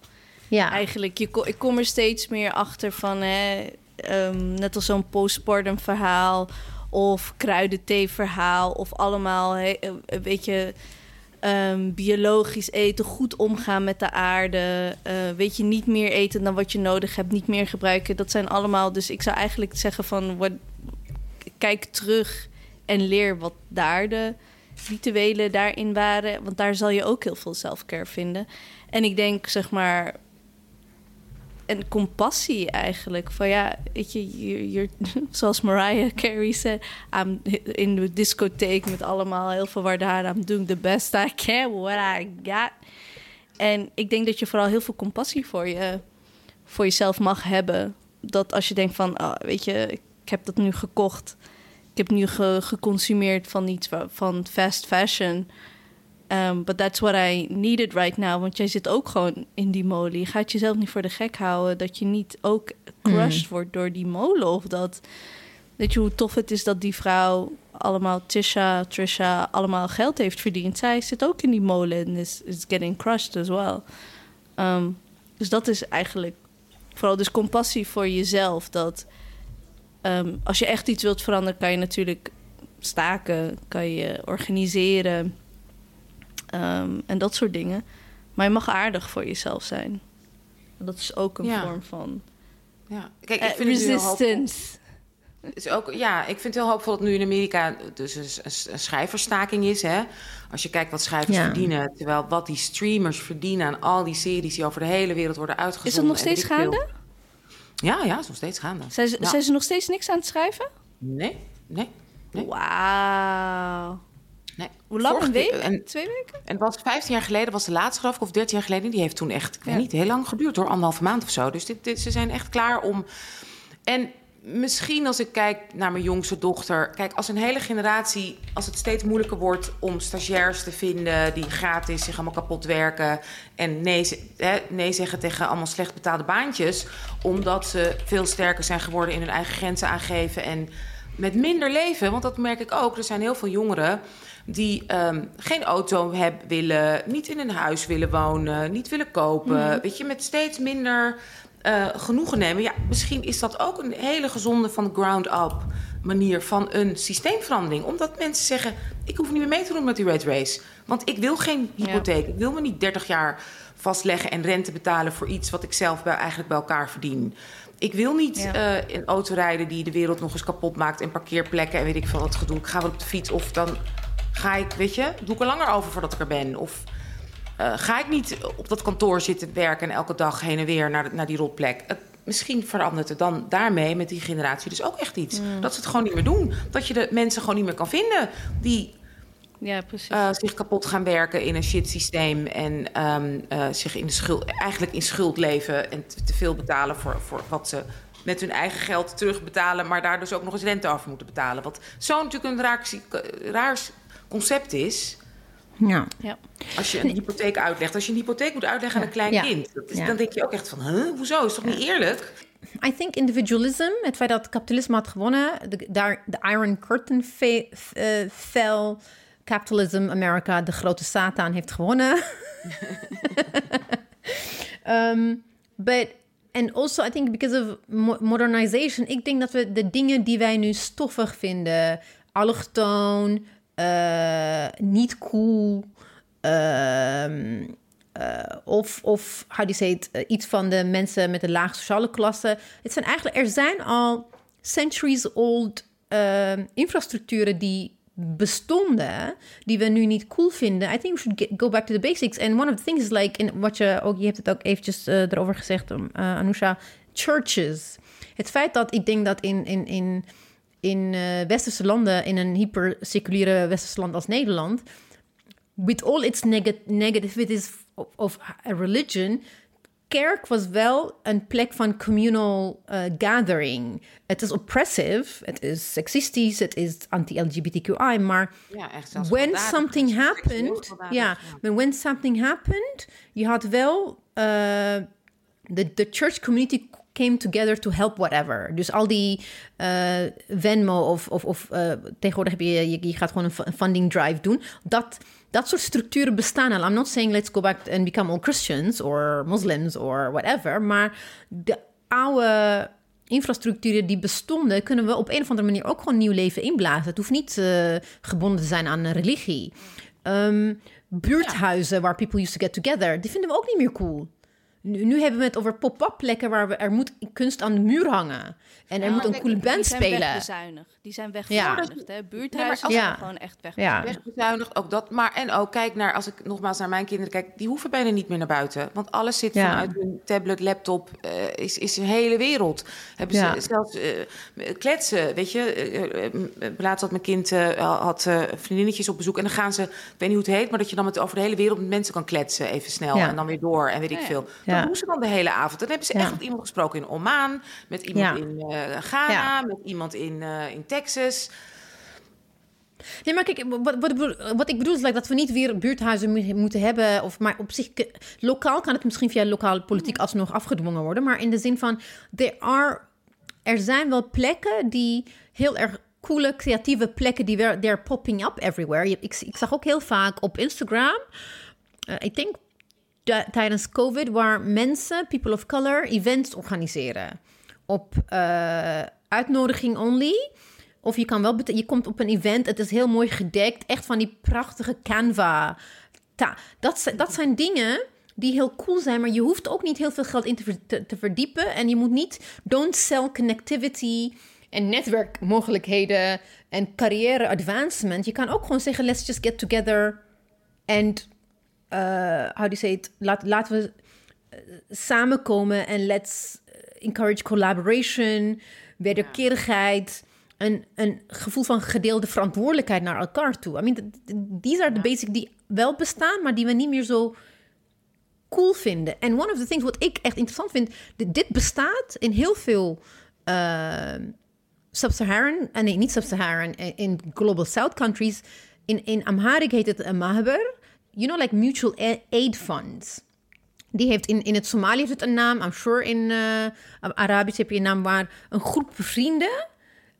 Ja. Eigenlijk, je, ik kom er steeds meer achter van, hè, um, net als zo'n postpartum verhaal of kruidenthee verhaal of allemaal, hè, weet je um, biologisch eten, goed omgaan met de aarde. Uh, weet je, niet meer eten dan wat je nodig hebt, niet meer gebruiken. Dat zijn allemaal. Dus ik zou eigenlijk zeggen van wat, kijk terug en leer wat daar de rituelen daarin waren. Want daar zal je ook heel veel selfcare vinden. En ik denk, zeg maar, en compassie eigenlijk. Van ja, weet je, zoals Mariah Carey zei, I'm in de discotheek met allemaal heel veel waarde I'm doing the best I can, what I got. En ik denk dat je vooral heel veel compassie voor, je, voor jezelf mag hebben. Dat als je denkt van, oh, weet je, ik heb dat nu gekocht. Ik heb nu geconsumeerd van iets van fast fashion. Um, but that's what I needed right now. Want jij zit ook gewoon in die molen. Je gaat jezelf niet voor de gek houden dat je niet ook crushed mm. wordt door die molen. Of dat. Weet je hoe tof het is dat die vrouw allemaal, Tisha, Trisha, allemaal geld heeft verdiend. Zij zit ook in die molen en is, is getting crushed as well. Um, dus dat is eigenlijk vooral dus compassie voor jezelf. Dat um, als je echt iets wilt veranderen, kan je natuurlijk staken, kan je organiseren. Ehm, en dat soort dingen. Maar je mag aardig voor jezelf zijn. Dat is ook een vorm van ja. Kijk, ik uh, vind resistance. Het is ook, ja, ik vind het heel hoopvol dat nu in Amerika dus een, een schrijversstaking is. Hè? Als je kijkt wat schrijvers verdienen. Terwijl wat die streamers verdienen aan al die series die over de hele wereld worden uitgezonden. Is dat nog steeds gaande? Ja, ja, is nog steeds gaande. Zijn ze, zijn ze nog steeds niks aan het schrijven? Nee, nee. nee. Wauw. Nee. Hoe lang? een week? En, Twee weken? En het was 15 jaar geleden, was de laatste geloof ik, of 13 jaar geleden. Die heeft toen echt, ik weet niet, heel lang geduurd hoor, anderhalve maand of zo. Dus dit, dit, ze zijn echt klaar om... En misschien als ik kijk naar mijn jongste dochter... Kijk, als een hele generatie, als het steeds moeilijker wordt... om stagiairs te vinden die gratis zich allemaal kapot werken... en nee, hè, nee zeggen tegen allemaal slecht betaalde baantjes... omdat ze veel sterker zijn geworden in hun eigen grenzen aangeven... en met minder leven, want dat merk ik ook. Er zijn heel veel jongeren die um, geen auto hebben, willen, niet in een huis willen wonen, niet willen kopen. Mm. Weet je, met steeds minder uh, genoegen nemen. Ja, misschien is dat ook een hele gezonde van ground-up manier van een systeemverandering. Omdat mensen zeggen: ik hoef niet meer mee te doen met die red race. Want ik wil geen hypotheek. Ik wil me niet 30 jaar vastleggen en rente betalen voor iets wat ik zelf bij, eigenlijk bij elkaar verdien. Ik wil niet ja. uh, een auto rijden die de wereld nog eens kapot maakt en parkeerplekken en weet ik veel wat gedoe. Ik ga wel op de fiets of dan Ga ik, weet je, doe ik er langer over voordat ik er ben? Of uh, ga ik niet op dat kantoor zitten werken en elke dag heen en weer naar, naar die rotplek? Uh, misschien verandert het dan daarmee met die generatie dus ook echt iets. Mm. Dat ze het gewoon niet meer doen. Dat je de mensen gewoon niet meer kan vinden die ja, precies. Uh, zich kapot gaan werken in een shit systeem en um, zich in de schuld, eigenlijk in schuld leven en te, veel betalen voor, voor wat ze met hun eigen geld terugbetalen, maar daar dus ook nog eens rente over moeten betalen. Wat zo natuurlijk een raar, raar concept is. Ja. ja. Als je een hypotheek uitlegt, als je een hypotheek moet uitleggen aan een klein kind, is, dan denk je ook echt van, huh, hoezo? Is toch niet eerlijk? I think individualism, het feit dat kapitalisme had gewonnen, de, daar de Iron Curtain fe, uh, fell, capitalism, Amerika, de grote Satan heeft gewonnen. um, but and also I think because of modernization, ik denk dat we de dingen die wij nu stoffig vinden, allochtoon, uh, niet cool, uh, uh, of, of how do you say it, uh, iets van de mensen met een lage sociale klasse. Het zijn eigenlijk, er zijn al centuries old uh, infrastructuren die bestonden, die we nu niet cool vinden. I think we should go back to the basics. And one of the things is like, in wat je ook, je hebt het ook eventjes erover gezegd, um, Anusha, churches. Het feit dat ik denk dat in, in, in, in uh, westerse landen, in een hyperseculiere westerse land als Nederland, with all its neg negativities of, of a religion, kerk was wel een plek van communal uh, gathering. Het is oppressive, het is seksistisch, het is anti-LGBTQI, maar ja, echt when something happened, ja, yeah, when something happened, je had wel uh, the, the church community came together to help whatever. Dus al die uh, Venmo of, of, of uh, tegenwoordig heb je, je, je gaat gewoon een funding drive doen. Dat dat soort structuren bestaan al. I'm not saying let's go back and become all Christians or Muslims or whatever. Maar de oude infrastructuren die bestonden, kunnen we op een of andere manier ook gewoon nieuw leven inblazen. Het hoeft niet uh, gebonden te zijn aan een religie. Um, buurthuizen ja. waar people used to get together, die vinden we ook niet meer cool. Nu, nu, hebben we het over pop-up plekken waar we, er moet kunst aan de muur hangen. En er ja, moet een coole band spelen. Die zijn wegbezuinigd. Die zijn wegbezuinigd. Ja. Buurthuizen nee, zijn gewoon echt wegbezuinigd. Ja. Wegbezuinigd, ook dat. Maar en ook, kijk naar, als ik nogmaals naar mijn kinderen kijk... die hoeven bijna niet meer naar buiten. Want alles zit vanuit hun tablet, laptop. Uh, is, is een hele wereld. Hebben ze zelfs uh, kletsen, weet je. Uh, laatst had mijn kind had vriendinnetjes op bezoek. En dan gaan ze, ik weet niet hoe het heet... maar dat je dan met, over de hele wereld met mensen kan kletsen. Even snel en dan weer door en weet ik veel. Doen ze dan de hele avond. Dan hebben ze echt met iemand gesproken in Oman... met iemand in uh, Ghana, met iemand in, uh, in Texas. Nee, maar kijk, wat, wat, wat ik bedoel is like, dat we niet weer buurthuizen moeten hebben. Of, maar op zich, lokaal kan het misschien via lokale politiek alsnog afgedwongen worden. Maar in de zin van, there are, er zijn wel plekken die heel erg coole, creatieve plekken die weer, they're popping up everywhere. Ik, ik zag ook heel vaak op Instagram, uh, ik denk tijdens COVID, waar mensen, people of color, events organiseren. Op uh, uitnodiging only. Of je kan wel, je komt op een event, het is heel mooi gedekt, echt van die prachtige Canva. Ta dat, dat zijn dingen die heel cool zijn, maar je hoeft ook niet heel veel geld in te verdiepen. En je moet niet, don't sell connectivity en netwerkmogelijkheden en carrière advancement. Je kan ook gewoon zeggen, let's just get together and uh, how do you say it? Laat, laten we uh, samenkomen en let's uh, encourage collaboration, wederkerigheid, een, een gevoel van gedeelde verantwoordelijkheid naar elkaar toe. I mean, these are the basics die wel bestaan, maar die we niet meer zo cool vinden. En one of the things wat ik echt interessant vind, dit bestaat in heel veel uh, sub-Saharan, en nee, niet sub-Saharan, in global south countries. In, in Amharic heet het een mahber you know, like mutual aid funds. Die heeft in, in het Somalië heeft het een naam. I'm sure in uh, Arabisch heb je een naam waar een groep vrienden,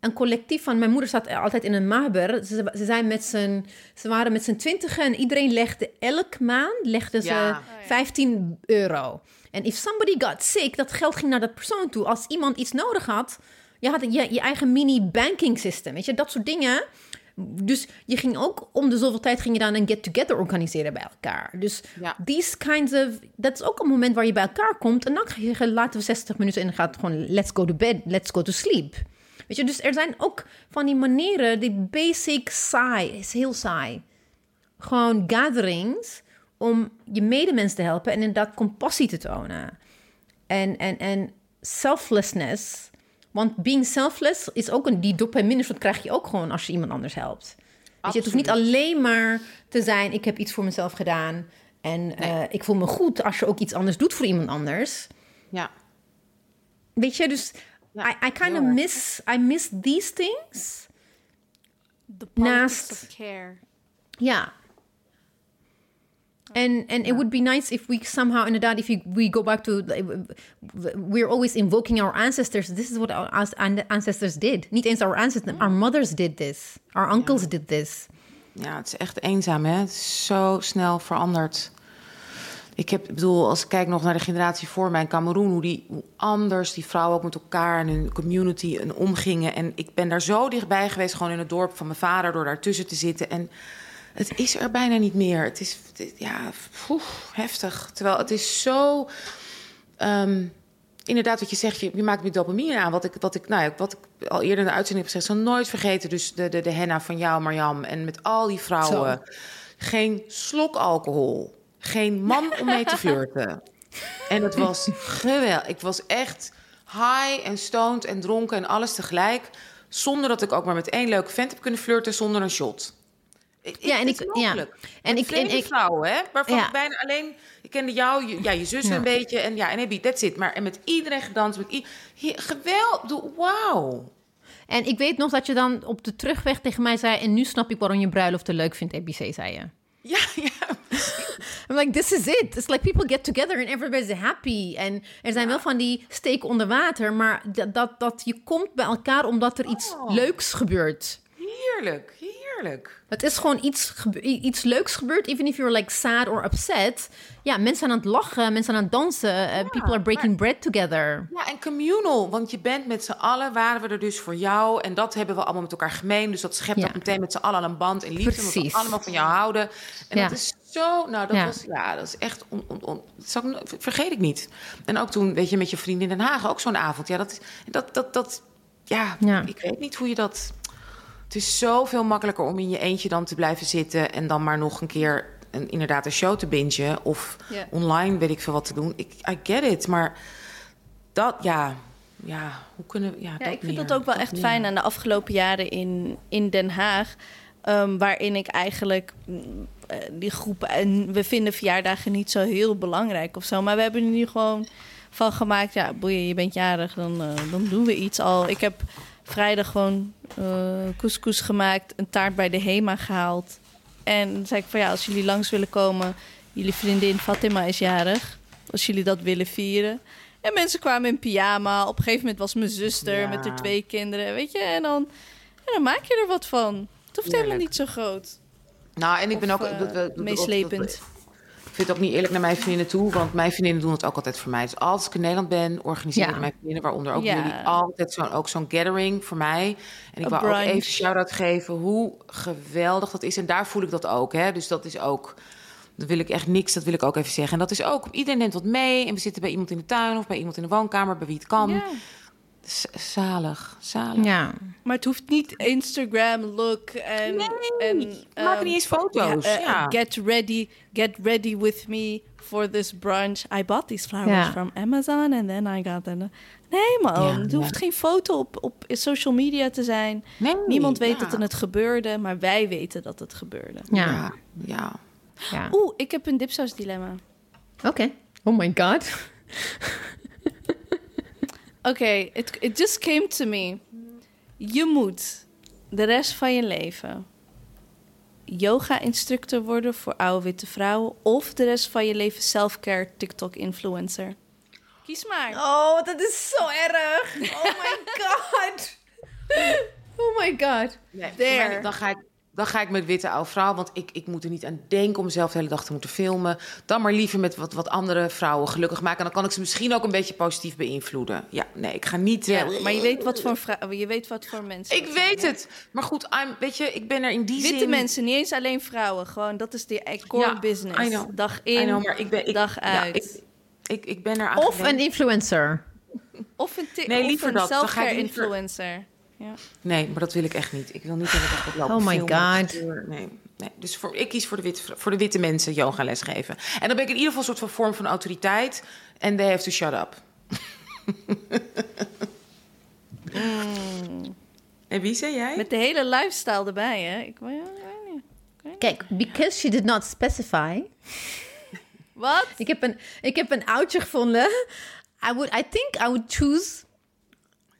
een collectief van. Mijn moeder zat altijd in een mahber. Ze, ze, zijn met z'n, ze waren met z'n twintigen en iedereen legde elk maand legde ze ja. 15 euro. En if somebody got sick, dat geld ging naar dat persoon toe. Als iemand iets nodig had, je had je, je eigen mini banking system. Weet je, dat soort dingen dus je ging ook om de zoveel tijd ging je dan een get-together organiseren bij elkaar. Dus ja. these kinds of... Dat is ook een moment waar je bij elkaar komt. En dan ga je laten we 60 minuten en gaat gewoon... Let's go to bed, let's go to sleep. Weet je, dus er zijn ook van die manieren... Die basic saai, is heel saai. Gewoon gatherings om je medemens te helpen... en inderdaad compassie te tonen. En, en, en selflessness want being selfless is ook een... Die dopamine dat krijg je ook gewoon als je iemand anders helpt. Je, het hoeft niet alleen maar te zijn... ik heb iets voor mezelf gedaan... en nee. uh, ik voel me goed als je ook iets anders doet voor iemand anders. Ja. Weet je, dus... Ja, I, I kind of miss... I miss these things. The naast, of care. Ja, And and yeah. it would be nice if we somehow inderdaad if we go back to we're always invoking our ancestors. This is what our ancestors did. Niet eens our ancestors, our mothers did this. Our uncles did this. Ja, het is echt eenzaam, hè? Het is zo snel veranderd. Ik heb, ik bedoel, als ik kijk nog naar de generatie voor mij in Cameroen, hoe, die, hoe anders die vrouwen ook met elkaar en hun community en omgingen. En ik ben daar zo dichtbij geweest, gewoon in het dorp van mijn vader, door daartussen te zitten. En Het is er bijna niet meer. Het is, het- ja, poef, heftig. Terwijl het is zo... ehm, inderdaad, wat je zegt, je, je maakt me dopamine aan. Wat ik, wat, ik, nou ja, wat ik al eerder in de uitzending heb gezegd... zal nooit vergeten. Dus de, de, de henna van jou, Marjam. En met al die vrouwen. Geen slok alcohol. Geen man om mee te flirten. En het was geweldig. Ik was echt high en stoned en dronken en alles tegelijk. Zonder dat ik ook maar met één leuke vent heb kunnen flirten zonder een shot. Ik- Ja, en ik- ja. En ik- en ik- vrouwen, hè? Waarvan Ja. ik bijna alleen... Ik kende jou, je, ja, je zus Ja. een beetje. En ja, en Abby, that's it. Maar en met iedereen gedanst. Met i- geweldig. Wauw. En ik weet nog dat je dan op de terugweg tegen mij zei... en nu snap ik waarom je bruiloft te leuk vindt, ABC, zei je. Ja, ja. I'm like, this is it. It's like people get together and everybody's happy. En er zijn wel van die steken onder water... maar dat, dat, dat je komt bij elkaar omdat er iets Oh. leuks gebeurt. Heerlijk, heerlijk. Het is gewoon iets, iets leuks gebeurd, even if you're like sad or upset. Ja, mensen zijn aan het lachen, mensen zijn aan het dansen. eh, people are breaking bread together. Ja, en communal. Want je bent met z'n allen, waren we er dus voor jou. En dat hebben we allemaal met elkaar gemeen. Dus dat schept Ja. ook meteen met z'n allen een band en liefde. Omdat Precies. we allemaal van jou houden. En Ja. dat is zo... Nou, dat was... Ja, dat is echt... On, on, on- dat zal ik no- vergeet ik niet. En ook toen, weet je, met je vriendin in Den Haag. Ook zo'n avond. Ja, dat... is- dat, dat, dat Ja. ik weet niet hoe je dat... Het is zoveel makkelijker om in je eentje dan te blijven zitten... en dan maar nog een keer een, inderdaad een show te bingen... of online weet ik veel wat te doen. Ik, I get it, maar dat, ja... Ja, hoe kunnen we... Ja, Ja, ik vind meer, dat ook wel dat echt meer. fijn aan de afgelopen jaren in, in Den Haag. ehm, waarin ik eigenlijk mm, eh, die groepen... En we vinden verjaardagen niet zo heel belangrijk of zo. Maar we hebben er nu gewoon van gemaakt... Ja, boeien, je bent jarig, dan, eh, dan doen we iets al. Ik heb vrijdag gewoon eh couscous gemaakt. Een taart bij de HEMA gehaald. En dan zei ik van ja, als jullie langs willen komen... Jullie vriendin Fatima is jarig. Als jullie dat willen vieren... En mensen kwamen in pyjama. Op een gegeven moment was mijn zuster Ja. met haar twee kinderen, weet je. En dan, en dan maak je er wat van. Het hoeft helemaal niet zo groot. Nou, en ik ben ook... dat- meeslepend. Dat- Ik vind het ook niet eerlijk naar mijn vriendinnen toe, want mijn vriendinnen doen het ook altijd voor mij. Dus als ik in Nederland ben, organiseer Ja. ik mijn vriendinnen, waaronder ook Ja. jullie, altijd zo'n ook zo'n gathering voor mij. En ik wil ook even shout-out geven hoe geweldig dat is. En daar voel ik dat ook, hè. Dus dat is ook... Dan wil ik echt niks, dat wil ik ook even zeggen. En dat is ook, iedereen neemt wat mee. En we zitten bij iemand in de tuin of bij iemand in de woonkamer, bij wie het kan. Zalig, zalig. Ja. Maar het hoeft niet Instagram look en... en maken ehm, niet eens foto's, eh, ja. Get ready, get ready with me for this brunch. I bought these flowers Ja. from Amazon and then I got them. Nee man, Ja, er hoeft ja. geen foto op, op social media te zijn. Nee, Niemand weet ja. dat het gebeurde, maar wij weten dat het gebeurde. Ja. Ja, ja. ja. Oeh, ik heb een dipsaus dilemma. Oké. Oh my god. Oké, it, it just came to me. Je moet de rest van je leven yoga-instructor worden voor oude witte vrouwen... of de rest van je leven self-care TikTok-influencer. Kies maar. Oh, dat is zo erg. Oh my god. Oh my god. Nee, voor There. mij- dan, ga ik, dan ga ik met witte oude vrouw, want ik, ik moet er niet aan denken om mezelf de hele dag te moeten filmen. Dan maar liever met wat, wat andere vrouwen gelukkig maken. En dan kan ik ze misschien ook een beetje positief beïnvloeden. Ja, nee, ik ga niet. eh, Ja, maar je weet wat voor, vrou- je weet wat voor mensen. ik zijn, weet hè? het. Maar goed, I'm, weet je, ik ben er in die Witte zin. mensen, niet eens alleen vrouwen. Gewoon, dat is de core Ja, business. I know. Dag I in, know, maar ik ben, ik, dag ja, uit. ik, ik, ik ben er aan Of een influencer. of een, Nee, of liever een dat. Dan ga ik influencer. Ja. Nee, maar dat wil ik echt niet. Ik wil niet hele dag op lopen Oh my God. Nee, nee. Dus voor, ik kies voor de, witte, voor de witte mensen yoga les geven. En dan ben ik in ieder geval een soort van vorm van autoriteit. En they have to shut up. En wie zei jij? Met de hele lifestyle erbij, hè? Ik, weet- ik weet niet. Ik weet niet. Kijk, because she did not specify. Wat? Ik heb een, ik heb een oudje gevonden. I, would, I think I would choose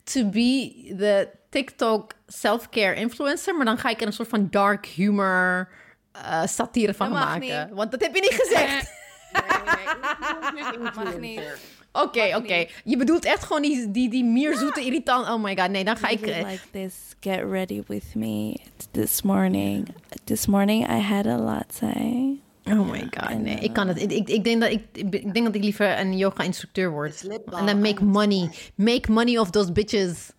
to be the TikTok self-care influencer. Maar dan ga ik er een soort van dark humor uh, satire van Dat mag maken. niet. Want dat heb je niet gezegd. Mag niet. Oké, oké. Je bedoelt echt gewoon die, die, die mierzoete irritant. Oh my god, nee, dan ga ik... eh, like this. Get ready with me this morning. This morning I had a latte. Oh my god, nee. Ik kan het. Ik, ik, ik, denk dat ik, ik denk dat ik liever een yoga-instructeur word. En dan make money. Make money of those bitches.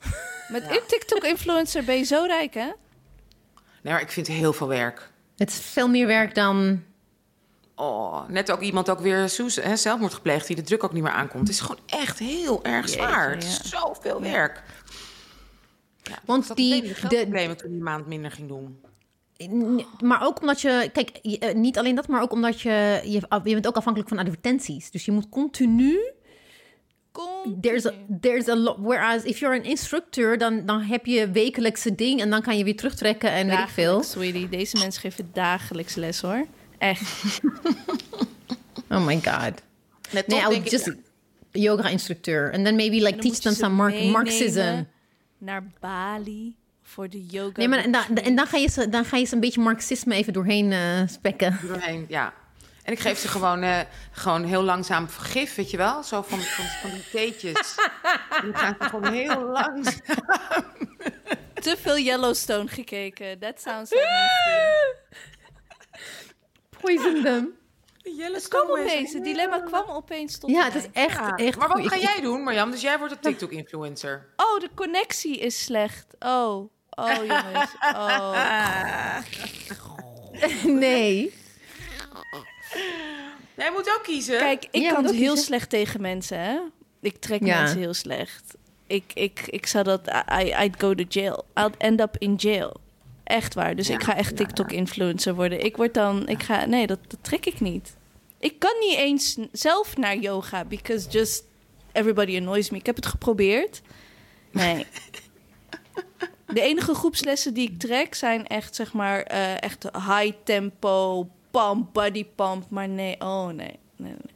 Met een TikTok-influencer ben je zo rijk, hè? Nee, maar ik vind heel veel werk. Het is veel meer werk dan... Oh, net ook iemand ook weer Soes, hè, zelfmoord gepleegd... die de druk ook niet meer aankomt. Het is gewoon echt heel erg zwaar. Het is zoveel werk. Ja, Want die- de toen die maand minder ging doen. Maar ook omdat je... Kijk, je- eh, niet alleen dat, maar ook omdat je, je... Je bent ook afhankelijk van advertenties. Dus je moet continu... There's a, there's a lot. Whereas if you're an instructor, dan, dan heb je wekelijkse ding en dan kan je weer terugtrekken en weet ik veel. Dagelijks, sweetie. Deze mensen geven dagelijks les, hoor. Echt. Oh my god. Net Nee, toch I denk would ik- just yoga instructor. And then maybe like teach them some Marxism. Naar Bali voor de yoga. Nee, maar en, dan, en dan, ga je ze, dan ga je ze een beetje Marxisme even doorheen eh, spekken. doorheen, ja. En ik geef ze gewoon, eh, gewoon heel langzaam vergif, weet je wel? Zo van, van, van die theetjes. Dan gaan ze gewoon heel langzaam. Te veel Yellowstone gekeken. That sounds like. Poison them. Het kwam opeens. Het dilemma kwam opeens tot Ja, het is echt, Ja. echt Maar wat ga jij doen, Marjam? Dus jij wordt een TikTok-influencer. Oh, de connectie is slecht. Oh. Oh, jongens. Oh. Nee. Jij moet ook kiezen. Kijk, ik Ja, kan het heel slecht tegen mensen, hè. Ik trek Ja. mensen heel slecht. Ik, ik, ik zou dat... I, I'd go to jail. I'd end up in jail. Echt waar. Dus Ja, ik ga echt TikTok-influencer worden. Ik word dan... Ik ga... Nee, dat, dat trek ik niet. Ik kan niet eens zelf naar yoga. Because just everybody annoys me. Ik heb het geprobeerd. Nee. De enige groepslessen die ik trek zijn echt, zeg maar, eh, echt high tempo, pump, body pump. Maar nee, oh nee. nee, nee.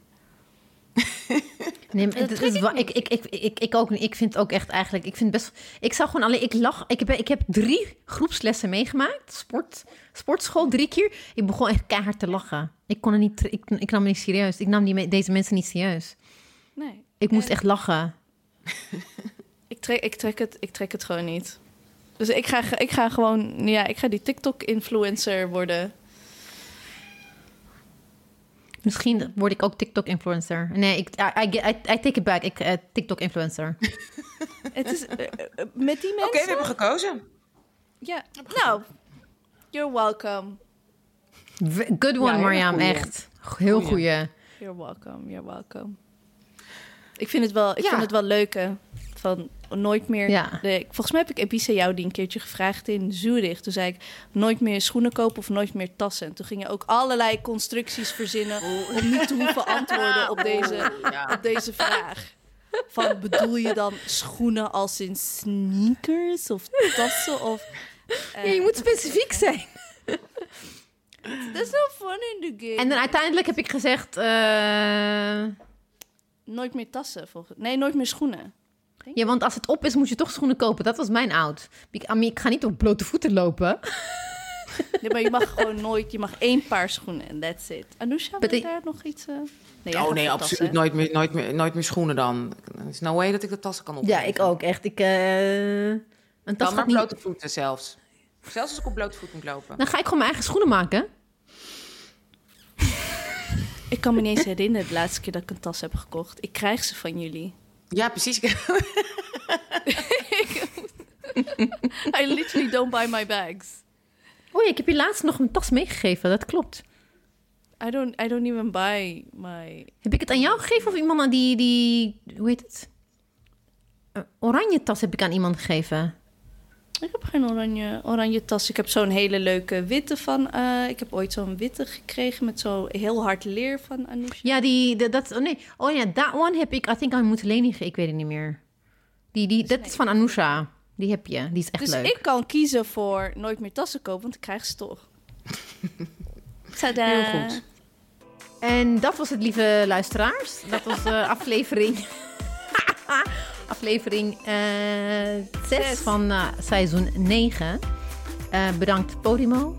Nee, maar Dat het is ik wa- ik, ik, ik, ik, ik ook niet. Ik vind ook echt eigenlijk. Ik vind best. Ik zou gewoon alleen. Ik lach. Ik heb, ik heb drie groepslessen meegemaakt. Sport, sportschool drie keer. Ik begon echt keihard te lachen. Ik kon er niet. Ik, ik nam het niet serieus. Ik nam die, deze mensen niet serieus. nee. Ik moest En echt lachen. Ik trek, ik, trek het, ik trek het gewoon niet. Dus ik ga, ik ga gewoon, ja, ik ga die TikTok-influencer worden. Misschien word ik ook TikTok-influencer. Nee, ik, I, I, I, I take it back. Ik eh, TikTok-influencer. Het is eh, eh, met die Oké, mensen. we hebben gekozen. Ja, nou, you're welcome. Good one, Ja, goeie. Echt. Heel Goeie. goeie. You're welcome, you're welcome. Ik vind het wel, ik Ja. vind het wel leuk, hè. Van nooit meer... Ja. De, volgens mij heb ik Ebice jou die een keertje gevraagd in Zurich. Toen zei ik, nooit meer schoenen kopen of nooit meer tassen. En toen ging je ook allerlei constructies verzinnen... om niet te hoeven antwoorden op deze, Ja. op deze vraag. Van, bedoel je dan schoenen als in sneakers of tassen of... eh, Ja, je moet specifiek zijn. There's no fun in the game. En dan uiteindelijk heb ik gezegd... eh, Nooit meer tassen, volgens Nee, nooit meer schoenen. Ja, want als het op is, moet je toch schoenen kopen. Dat was mijn oud. Ik, ik ga niet op blote voeten lopen. Nee, maar je mag gewoon nooit... Je mag één paar schoenen en that's it. Anousha, wil daar nog iets... Nee, jij Oh nee, absoluut tassen. nooit meer, nooit, meer, nooit meer schoenen dan. Er is no way dat ik de tassen kan op. Ja, ik ook. Echt. Ik, eh, een tas Dan maar niet... blote voeten zelfs. Zelfs als ik op blote voet moet lopen. Dan ga ik gewoon mijn eigen schoenen maken. Ik kan me niet eens herinneren de laatste keer dat ik een tas heb gekocht. Ik krijg ze van jullie. Ja, precies. I literally don't buy my bags. Oh ja, ik heb je laatst nog een tas meegegeven. Dat klopt. I don't, I don't even buy my... Heb ik het aan jou gegeven of iemand aan die... die hoe heet het? Een oranje tas heb ik aan iemand gegeven. Ik heb geen oranje, oranje tas. Ik heb zo'n hele leuke witte van... eh, ik heb ooit zo'n witte gekregen met zo heel hard leer van Anousha. Ja, die... de- dat, oh nee. Oh ja, that one heb ik... I think aan moeten lenen. Ik weet het niet meer. Die, die, dat is van Anousha. Die heb je. Die is echt Dus leuk. ik kan kiezen voor nooit meer tassen kopen, want ik krijg ze toch. Tadaa. Heel goed. En dat was het, lieve luisteraars. Dat was eh, aflevering... aflevering 6 Zes. van eh, seizoen 9. Eh, bedankt Podimo.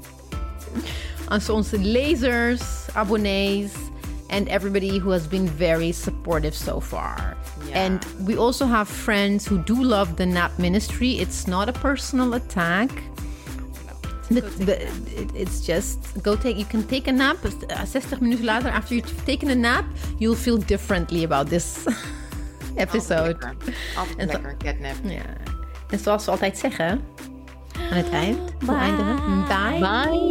Aan onze lezers, abonnees... and everybody who has been very supportive so far. Ja. And we also have friends who do love the nap ministry. It's not a personal attack. The- the- it- it's just go take. You can take a nap. uh, 60 minutes later, after you've taken a nap, you'll feel differently about this episode. Lekker. Altijd lekker, catnap. Ja. En zoals we altijd zeggen, aan het eind. Bye.